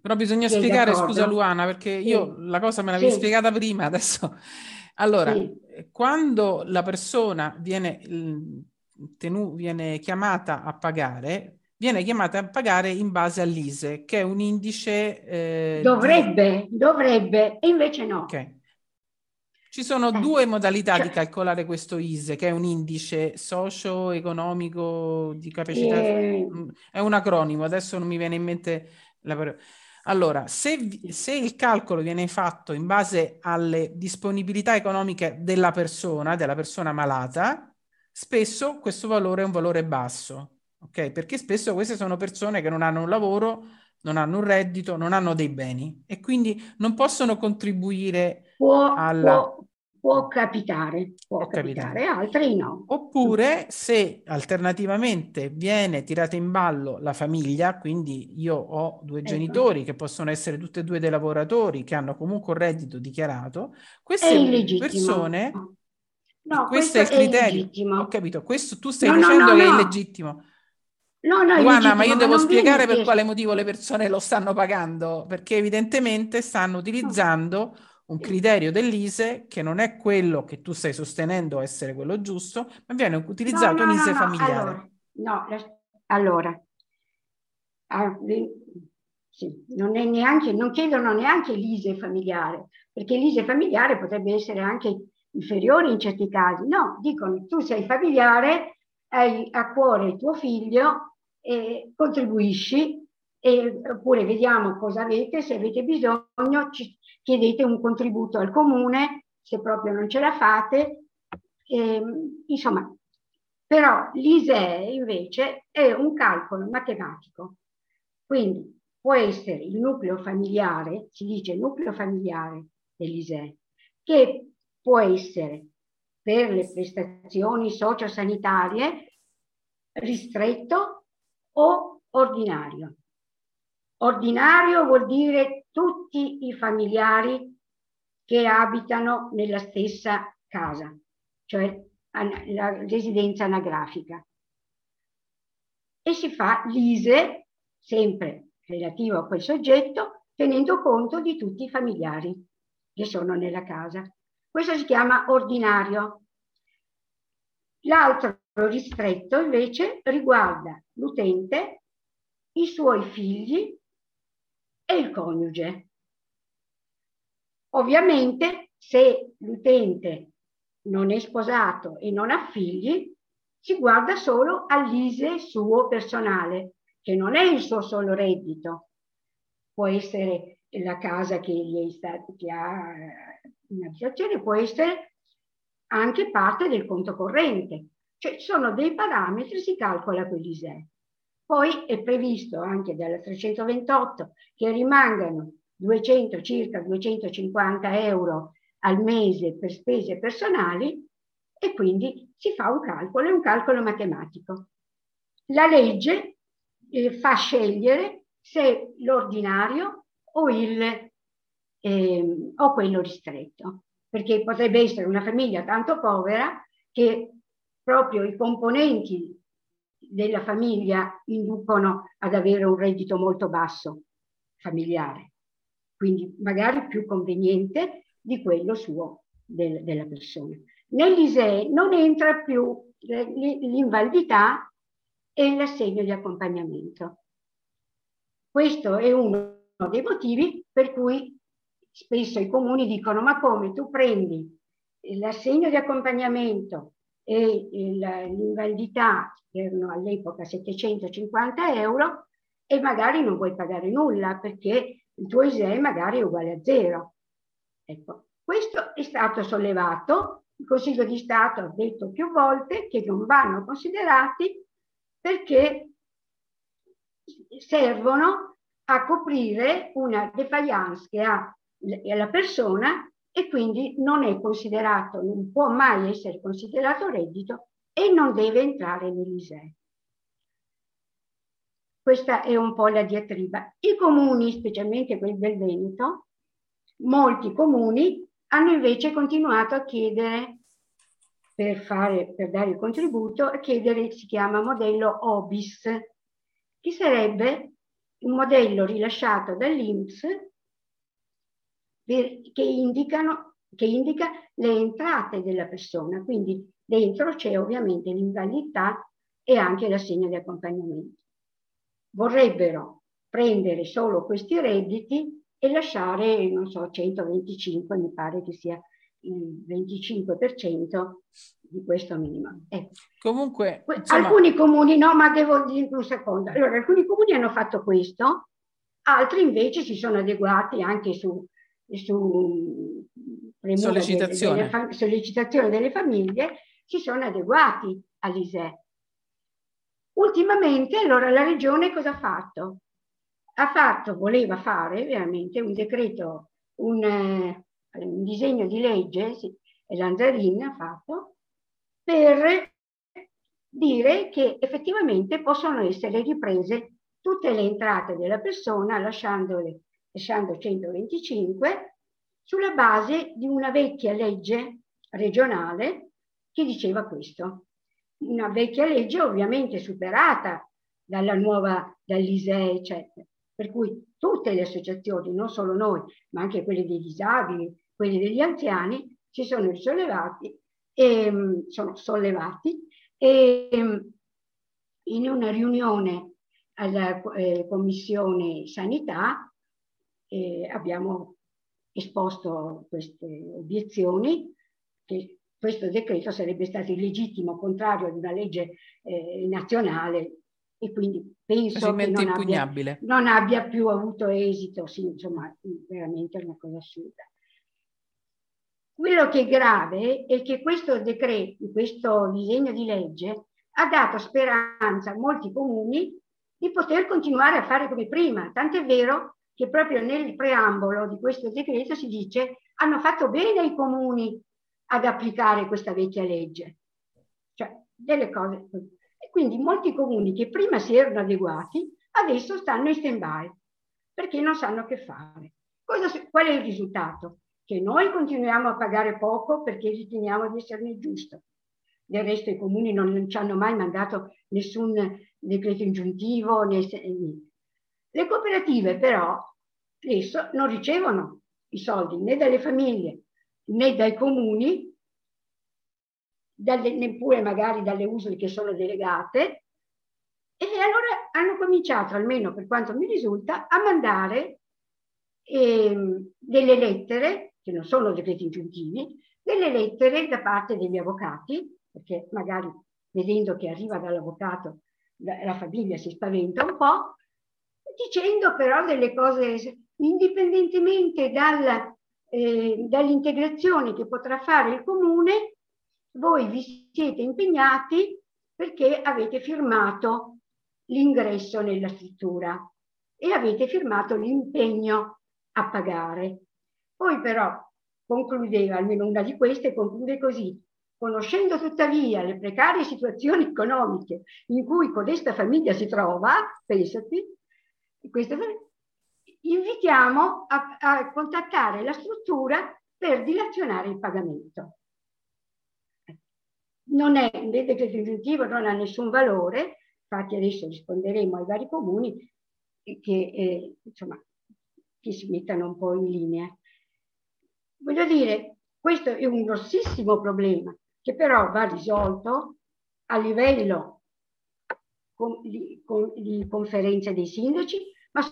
però bisogna spiegare, d'accordo. scusa Luana, perché io la cosa me l'avevi sì. spiegata prima, adesso allora, sì. quando la persona viene, tenu, viene chiamata a pagare, viene chiamata a pagare in base all'ISE, che è un indice... Eh, dovrebbe, di... dovrebbe, e invece no. Okay. Ci sono eh. due modalità cioè... di calcolare questo ISE, che è un indice socio-economico di capacità... Eh... È un acronimo, adesso non mi viene in mente la parola allora, se, se, il calcolo viene fatto in base alle disponibilità economiche della persona, della persona malata, spesso questo valore è un valore basso, ok? Perché spesso queste sono persone che non hanno un lavoro, non hanno un reddito, non hanno dei beni e quindi non possono contribuire può, alla... Può, Può capitare, può, può capitare, capitare, altri no. Oppure se alternativamente viene tirata in ballo la famiglia, quindi io ho due ecco. genitori che possono essere tutti e due dei lavoratori che hanno comunque un reddito dichiarato, queste persone... No, questo, questo, è il criterio. È ho capito, questo tu stai no, dicendo no, no, che è illegittimo. No, no, Luana, ma io devo spiegare per quale motivo le persone lo stanno pagando, perché evidentemente stanno utilizzando un criterio dell'ISE che non è quello che tu stai sostenendo essere quello giusto, ma viene utilizzato no, no, un ISE no, familiare. Allora, no, allora, ah, sì, non, è neanche, non chiedono neanche l'ISE familiare, perché l'ISE familiare potrebbe essere anche inferiore in certi casi. No, dicono tu sei familiare, hai a cuore il tuo figlio e contribuisci e, oppure vediamo cosa avete, se avete bisogno ci, chiedete un contributo al comune, se proprio non ce la fate. E, insomma, però l'ISEE invece è un calcolo matematico, quindi può essere il nucleo familiare, si dice nucleo familiare dell'ISEE, che può essere per le prestazioni sociosanitarie ristretto o ordinario. Ordinario vuol dire tutti i familiari che abitano nella stessa casa, cioè la residenza anagrafica. E si fa l'ISE, sempre relativo a quel soggetto, tenendo conto di tutti i familiari che sono nella casa. Questo si chiama ordinario. L'altro ristretto invece riguarda l'utente, i suoi figli e il coniuge. Ovviamente se l'utente non è sposato e non ha figli, si guarda solo all'ISE suo personale, che non è il suo solo reddito. Può essere la casa che, gli è stato, che ha in abitazione, può essere anche parte del conto corrente. Cioè sono dei parametri, si calcola quell'ISE. Poi è previsto anche dalla 328 che rimangano 200, circa 250 euro al mese per spese personali e quindi si fa un calcolo, è un calcolo matematico. La legge eh, fa scegliere se l'ordinario o, il, eh, o quello ristretto, perché potrebbe essere una famiglia tanto povera che proprio i componenti della famiglia inducono ad avere un reddito molto basso familiare, quindi magari più conveniente di quello suo del, della persona. Nell'ISEE non entra più l'invalidità e l'assegno di accompagnamento. Questo è uno dei motivi per cui spesso i comuni dicono ma come tu prendi l'assegno di accompagnamento e l'invalidità, erano all'epoca 750 euro, e magari non vuoi pagare nulla perché il tuo ISEE magari è uguale a zero. Ecco, questo è stato sollevato, il Consiglio di Stato ha detto più volte che non vanno considerati perché servono a coprire una defiance che ha la persona e quindi non è considerato, non può mai essere considerato reddito e non deve entrare nell'ISEE. Questa è un po' la diatriba. I comuni, specialmente quelli del Veneto, molti comuni hanno invece continuato a chiedere, per, fare, per dare il contributo, a chiedere, si chiama modello OBIS, che sarebbe un modello rilasciato dall'INPS che, indicano, che indica le entrate della persona, quindi dentro c'è ovviamente l'invalidità e anche l'assegno di accompagnamento. Vorrebbero prendere solo questi redditi e lasciare, non so, 125, mi pare che sia il 25% di questo minimo. Ecco. Comunque, insomma... alcuni comuni, no, ma devo dire un secondo. Allora, alcuni comuni hanno fatto questo, altri invece si sono adeguati anche su su sollecitazione. Delle, delle, sollecitazione delle famiglie si sono adeguati all'ISE. Ultimamente allora la regione cosa ha fatto? Ha fatto, voleva fare veramente un decreto, un, eh, un disegno di legge, sì, e Lanzarin ha fatto, per dire che effettivamente possono essere riprese tutte le entrate della persona lasciandole lasciando 125, sulla base di una vecchia legge regionale che diceva questo. Una vecchia legge ovviamente superata dalla nuova, dall'ISEE, eccetera. Per cui tutte le associazioni, non solo noi, ma anche quelle dei disabili, quelle degli anziani, si sono risollevati e mm, sono sollevati e mm, in una riunione alla eh, Commissione Sanità eh, abbiamo esposto queste obiezioni che questo decreto sarebbe stato illegittimo, contrario ad una legge eh, nazionale e quindi penso che non abbia, non abbia, più avuto esito, sì, insomma, veramente è una cosa assurda. Quello che è grave è che questo decreto, questo disegno di legge ha dato speranza a molti comuni di poter continuare a fare come prima, tant'è vero che proprio nel preambolo di questo decreto si dice hanno fatto bene i comuni ad applicare questa vecchia legge. Cioè, delle cose. E quindi molti comuni che prima si erano adeguati adesso stanno in stand-by perché non sanno che fare. Cosa, qual è il risultato? Che noi continuiamo a pagare poco perché riteniamo di esserne giusto. Del resto i comuni non ci hanno mai mandato nessun decreto ingiuntivo, né, le cooperative però adesso non ricevono i soldi né dalle famiglie né dai comuni, dalle, neppure magari dalle USL che sono delegate, e allora hanno cominciato, almeno per quanto mi risulta, a mandare eh, delle lettere, che non sono decreti ingiuntivi, delle lettere da parte degli avvocati, perché magari vedendo che arriva dall'avvocato la, la famiglia si spaventa un po', dicendo però delle cose indipendentemente dalla, eh, dall'integrazione che potrà fare il comune, voi vi siete impegnati perché avete firmato l'ingresso nella struttura e avete firmato l'impegno a pagare. Poi però concludeva, almeno una di queste conclude così, conoscendo tuttavia le precarie situazioni economiche in cui codesta famiglia si trova, pensati, questa, invitiamo a, a contattare la struttura per dilazionare il pagamento. Non è, il decreto ingiuntivo non ha nessun valore, infatti adesso risponderemo ai vari comuni che, eh, insomma, che si mettano un po' in linea. Voglio dire, questo è un grossissimo problema che però va risolto a livello di, di conferenza dei sindaci, ma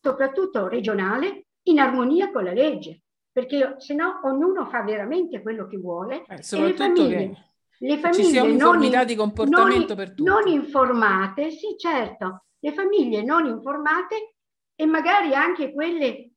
soprattutto regionale, in armonia con la legge, perché se no ognuno fa veramente quello che vuole. Eh, e le famiglie, le famiglie non, per tutti. Non informate, sì certo, le famiglie non informate e magari anche quelle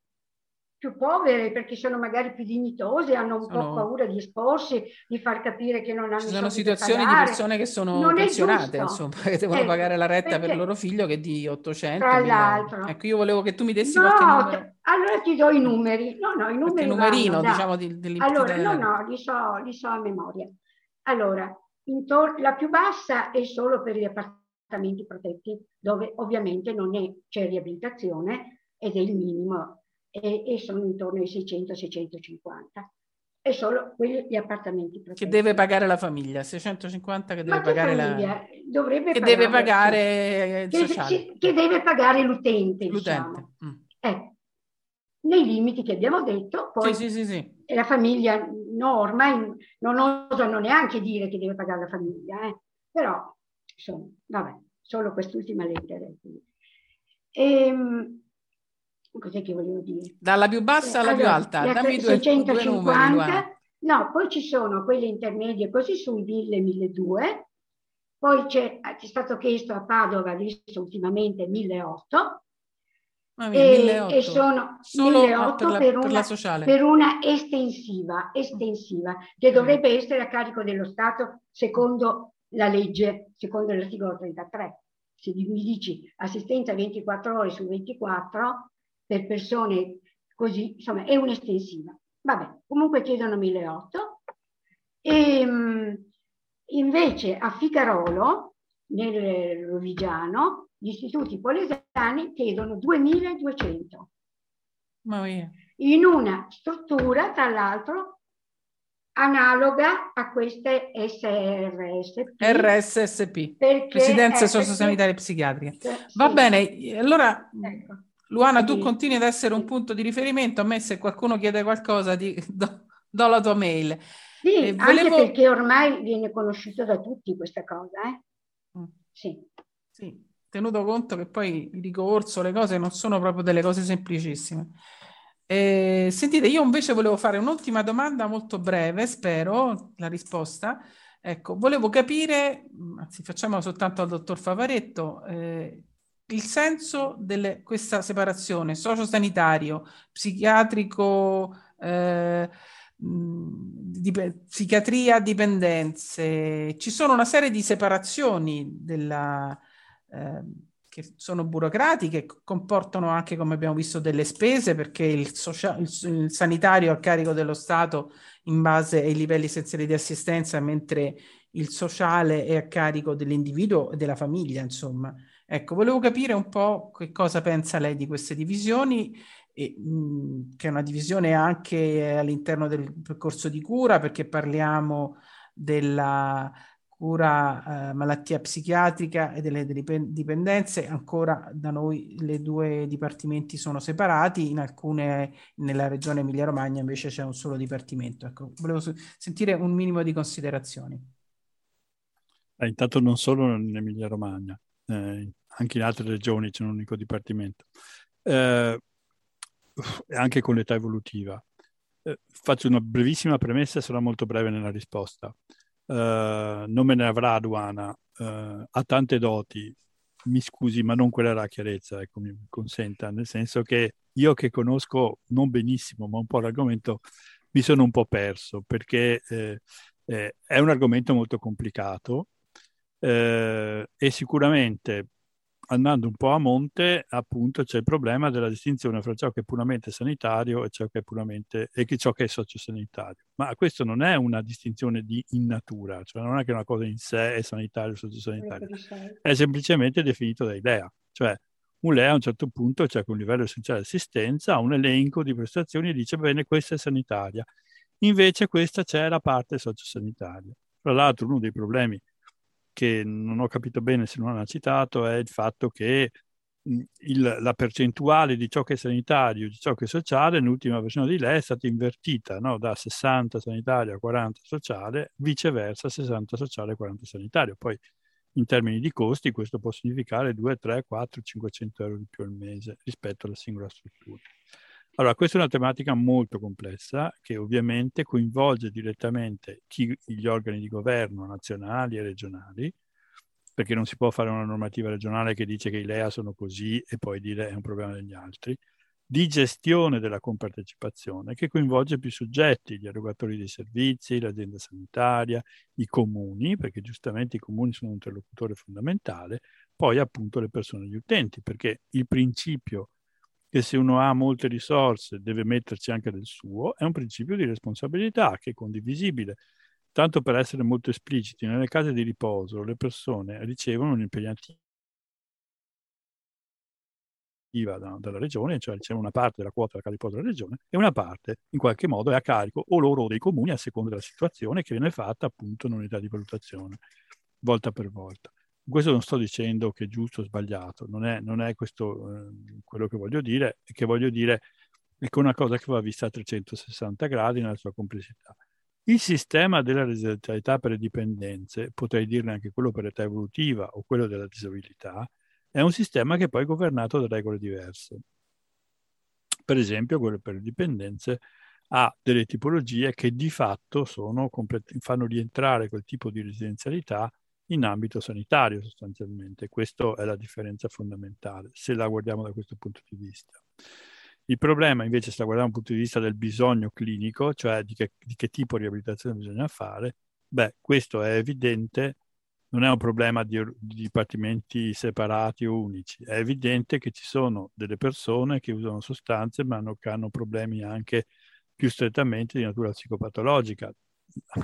più povere perché sono magari più dignitose, hanno un sono... po' paura di esporsi, di far capire che non hanno Ci sono situazioni di persone che sono non pensionate, insomma, che devono eh, pagare la retta per il loro figlio che è di 800. Tra l'altro. Ecco, io volevo che tu mi dessi no, qualche numero. allora ti do i numeri. No, no, i numeri qualche numerino, vanno, diciamo, di, Allora, no, no, li so, li so a memoria. Allora, intor- la più bassa è solo per gli appartamenti protetti, dove ovviamente non è, c'è riabilitazione ed è il minimo e, e sono intorno ai 600-650. E solo quelli gli appartamenti protetti. Che deve pagare la famiglia, 650 che deve che pagare la... Dovrebbe che pagare, deve pagare che, sociale. Che deve pagare l'utente, l'utente. Diciamo. Mm. Eh, nei limiti che abbiamo detto, poi sì, sì, sì, la famiglia no, ormai non osano neanche dire che deve pagare la famiglia, eh. però insomma, vabbè, solo quest'ultima lettera. E, ehm, cos'è che volevo dire? Dalla più bassa alla allora, più alta, dammi due, 650, due numeri, No, poi ci sono quelle intermedie così sui 1000 1200, poi c'è, è stato chiesto a Padova, visto ultimamente 1800, Ah, e, e, sono Solo 1800 per, per, una, per, per, una, estensiva, estensiva che mm. dovrebbe essere a carico dello Stato secondo la legge, secondo l'articolo 33. Se mi dici assistenza 24 ore su 24, per persone così, insomma, è un'estensiva. Vabbè, comunque chiedono 1.800. E, ehm, invece a Ficarolo, nel Rovigiano, gli istituti polesani chiedono 2.200. In una struttura, tra l'altro, analoga a queste SRSP. RSSP, Residenze Sociosanitarie Psichiatriche. Sì. Va bene, allora ecco. Luana, tu continui ad essere un punto di riferimento. A me se qualcuno chiede qualcosa ti do, do la tua mail. Sì, eh, volevo... anche perché ormai viene conosciuta da tutti questa cosa. Eh? Mm. Sì. sì, tenuto conto che poi il ricorso, le cose non sono proprio delle cose semplicissime. Eh, sentite, io invece volevo fare un'ultima domanda molto breve, spero la risposta. Ecco, volevo capire, anzi facciamo soltanto al dottor Favaretto, eh, il senso di questa separazione sociosanitario, psichiatrico, eh, dip- psichiatria, dipendenze, ci sono una serie di separazioni della, eh, che sono burocratiche, comportano anche, come abbiamo visto, delle spese perché il, socia- il, il sanitario è a carico dello Stato in base ai livelli essenziali di assistenza, mentre il sociale è a carico dell'individuo e della famiglia, insomma. Ecco, volevo capire un po' che cosa pensa lei di queste divisioni, e, mh, che è una divisione anche all'interno del percorso di cura, perché parliamo della cura eh, malattia psichiatrica e delle dipendenze, ancora da noi le due dipartimenti sono separati, in alcune, nella regione Emilia-Romagna invece c'è un solo dipartimento. Ecco, volevo sentire un minimo di considerazioni. Eh, intanto non solo in Emilia-Romagna, eh, anche in altre regioni c'è un unico dipartimento, eh, anche con l'età evolutiva. Eh, faccio una brevissima premessa sarò molto breve nella risposta. Eh, non me ne avrà aduana, eh, ha tante doti, mi scusi, ma non quella la chiarezza, ecco, mi consenta, nel senso che io che conosco non benissimo, ma un po' l'argomento, mi sono un po' perso perché eh, eh, è un argomento molto complicato. Eh, e sicuramente andando un po' a monte, appunto, c'è il problema della distinzione fra ciò che è puramente sanitario e ciò che è puramente e ciò che è sociosanitario. Ma questo non è una distinzione di in natura, cioè non è che una cosa in sé è sanitario o sociosanitario, è semplicemente definito da idea. Cioè, un LEA a un certo punto, cioè con un livello essenziale di assistenza, ha un elenco di prestazioni e dice, bene, questa è sanitaria. Invece questa c'è la parte sociosanitaria. Tra l'altro, uno dei problemi che non ho capito bene se non ha citato è il fatto che il, la percentuale di ciò che è sanitario, di ciò che è sociale, nell'ultima versione di lei è stata invertita no? da 60 sanitario a 40 sociale, viceversa 60 sociale a 40 sanitario. Poi in termini di costi questo può significare 2, 3, 4, 500 euro di più al mese rispetto alla singola struttura. Allora, questa è una tematica molto complessa che ovviamente coinvolge direttamente chi, gli organi di governo nazionali e regionali, perché non si può fare una normativa regionale che dice che i LEA sono così e poi dire è un problema degli altri, di gestione della compartecipazione che coinvolge più soggetti, gli erogatori dei servizi, l'azienda sanitaria, i comuni, perché giustamente i comuni sono un interlocutore fondamentale, poi appunto le persone, gli utenti, perché il principio che se uno ha molte risorse deve metterci anche del suo è un principio di responsabilità che è condivisibile Tanto per essere molto espliciti, nelle case di riposo le persone ricevono un'impegnativa da, dalla regione, cioè ricevono una parte della quota della casa di riposo della regione e una parte in qualche modo è a carico o loro o dei comuni a seconda della situazione che viene fatta appunto in unità di valutazione volta per volta. Questo non sto dicendo che è giusto o sbagliato, non è, non è questo eh, quello che voglio dire, è che voglio dire che è una cosa che va vista a 360 gradi nella sua complessità. Il sistema della residenzialità per le dipendenze, potrei dirne anche quello per l'età evolutiva o quello della disabilità, è un sistema che poi è governato da regole diverse. Per esempio, quello per le dipendenze ha delle tipologie che di fatto complet- fanno rientrare quel tipo di residenzialità in ambito sanitario sostanzialmente. Questa è la differenza fondamentale, se la guardiamo da questo punto di vista. Il problema invece sta guardando dal punto di vista del bisogno clinico, cioè di che, di che tipo di riabilitazione bisogna fare. Beh, questo è evidente, non è un problema di, di, dipartimenti separati o unici, è evidente che ci sono delle persone che usano sostanze ma hanno, che hanno problemi anche più strettamente di natura psicopatologica.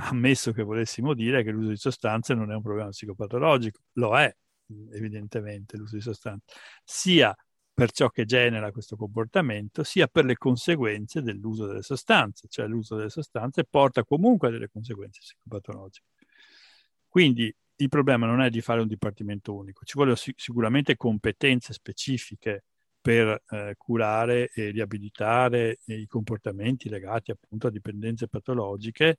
Ammesso che volessimo dire che l'uso di sostanze non è un problema psicopatologico, lo è evidentemente l'uso di sostanze, sia per ciò che genera questo comportamento, sia per le conseguenze dell'uso delle sostanze, cioè l'uso delle sostanze porta comunque a delle conseguenze psicopatologiche. Quindi il problema non è di fare un dipartimento unico, ci vogliono sicuramente competenze specifiche per eh, curare e riabilitare i comportamenti legati appunto a dipendenze patologiche.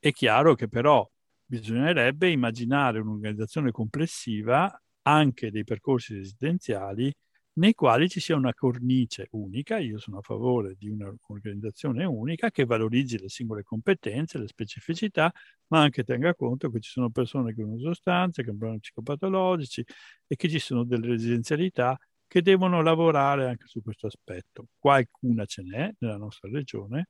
È chiaro che però bisognerebbe immaginare un'organizzazione complessiva anche dei percorsi residenziali nei quali ci sia una cornice unica, io sono a favore di un'organizzazione unica che valorizzi le singole competenze, le specificità, ma anche tenga conto che ci sono persone che usano sostanze, che hanno problemi psicopatologici e che ci sono delle residenzialità che devono lavorare anche su questo aspetto. Qualcuna ce n'è nella nostra regione,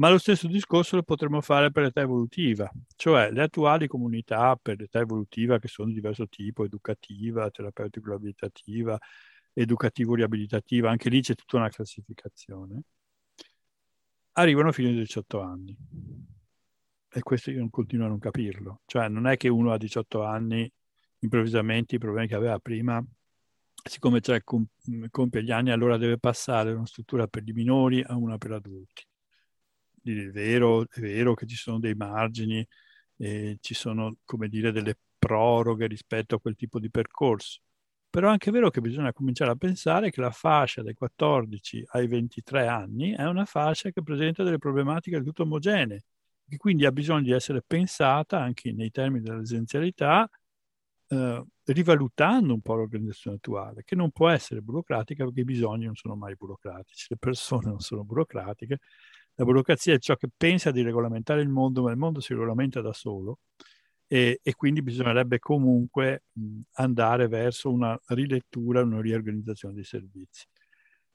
ma lo stesso discorso lo potremmo fare per l'età evolutiva, cioè le attuali comunità per l'età evolutiva che sono di diverso tipo, educativa, terapeutico-abilitativa, educativo-riabilitativa, anche lì c'è tutta una classificazione, arrivano fino ai 18 anni. E questo io continuo a non capirlo. Cioè non è che uno a 18 anni improvvisamente i problemi che aveva prima, siccome cioè, compie gli anni, allora deve passare da una struttura per i minori a una per adulti. È vero, è vero che ci sono dei margini, e ci sono, come dire, delle proroghe rispetto a quel tipo di percorso. Però è anche vero che bisogna cominciare a pensare che la fascia dai 14 ai 23 anni è una fascia che presenta delle problematiche del tutto omogenee, che quindi ha bisogno di essere pensata anche nei termini della residenzialità, eh, rivalutando un po' l'organizzazione attuale, che non può essere burocratica perché i bisogni non sono mai burocratici, le persone non sono burocratiche, la burocrazia è ciò che pensa di regolamentare il mondo, ma il mondo si regolamenta da solo e, e quindi bisognerebbe comunque andare verso una rilettura, una riorganizzazione dei servizi,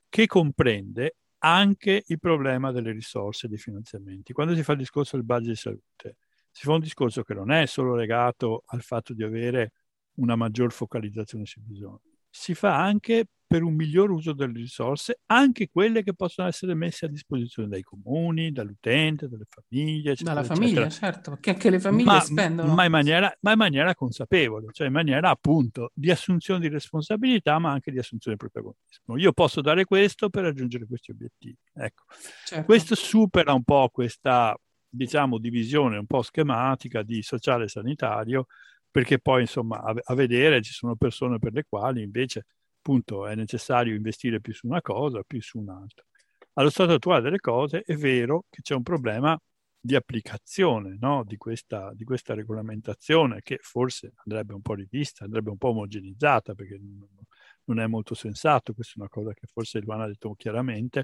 che comprende anche il problema delle risorse e dei finanziamenti. Quando si fa il discorso del budget di salute, si fa un discorso che non è solo legato al fatto di avere una maggior focalizzazione sui bisogni, si fa anche per un miglior uso delle risorse, anche quelle che possono essere messe a disposizione dai comuni, dall'utente, dalle famiglie. Eccetera, Dalla famiglia, eccetera. certo, perché anche le famiglie ma, spendono. Ma in, maniera, ma in, maniera, consapevole, cioè in maniera appunto di assunzione di responsabilità, ma anche di assunzione di protagonismo. Io posso dare questo per raggiungere questi obiettivi. Ecco. Certo. Questo supera un po' questa, diciamo, divisione un po' schematica di sociale e sanitario, perché poi insomma a, a vedere ci sono persone per le quali invece appunto è necessario investire più su una cosa, più su un'altra. Allo stato attuale delle cose è vero che c'è un problema di applicazione no? di, questa, di, questa, regolamentazione che forse andrebbe un po' rivista, andrebbe un po' omogenizzata perché non è molto sensato, questa è una cosa che forse Luana ha detto chiaramente,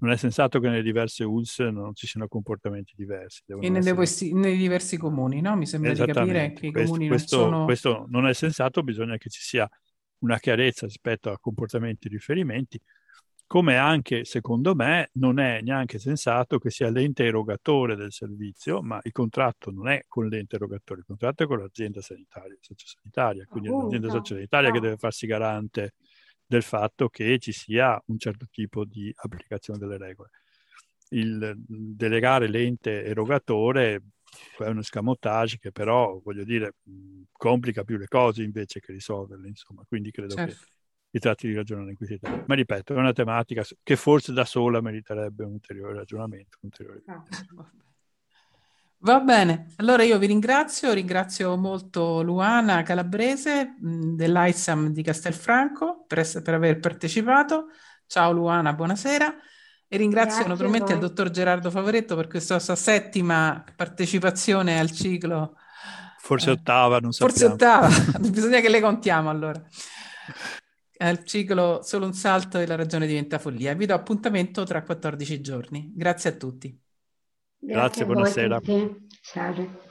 non è sensato che nelle diverse ULS non ci siano comportamenti diversi. E essere... nei diversi comuni, no? Mi sembra di capire che i questo, comuni questo, non sono... Questo non è sensato, bisogna che ci sia una chiarezza rispetto a comportamenti e riferimenti, come anche, secondo me, non è neanche sensato che sia l'ente erogatore del servizio, ma il contratto non è con l'ente erogatore, il contratto è con l'azienda sanitaria, sociosanitaria, quindi oh, è l'azienda no, sociosanitaria no. che deve farsi garante del fatto che ci sia un certo tipo di applicazione delle regole. Il delegare l'ente erogatore è uno scamotage che però, voglio dire, complica più le cose invece che risolverle, insomma, quindi credo certo. che si tratti di ragionare in questi termini. Ma ripeto, è una tematica che forse da sola meriterebbe un ulteriore ragionamento. Un ulteriore... Ah, Va bene, allora io vi ringrazio, ringrazio molto Luana Calabrese dell'AISAM di Castelfranco per, essere, per aver partecipato. Ciao Luana, buonasera. E ringrazio Grazie naturalmente il dottor Gerardo Favoretto per questa sua settima partecipazione al ciclo. Forse eh, ottava, non sappiamo. Forse ottava, bisogna che le contiamo allora. Al ciclo Solo un salto e la ragione diventa follia. Vi do appuntamento tra 14 giorni. Grazie a tutti. Grazie, Grazie buonasera. Ciao.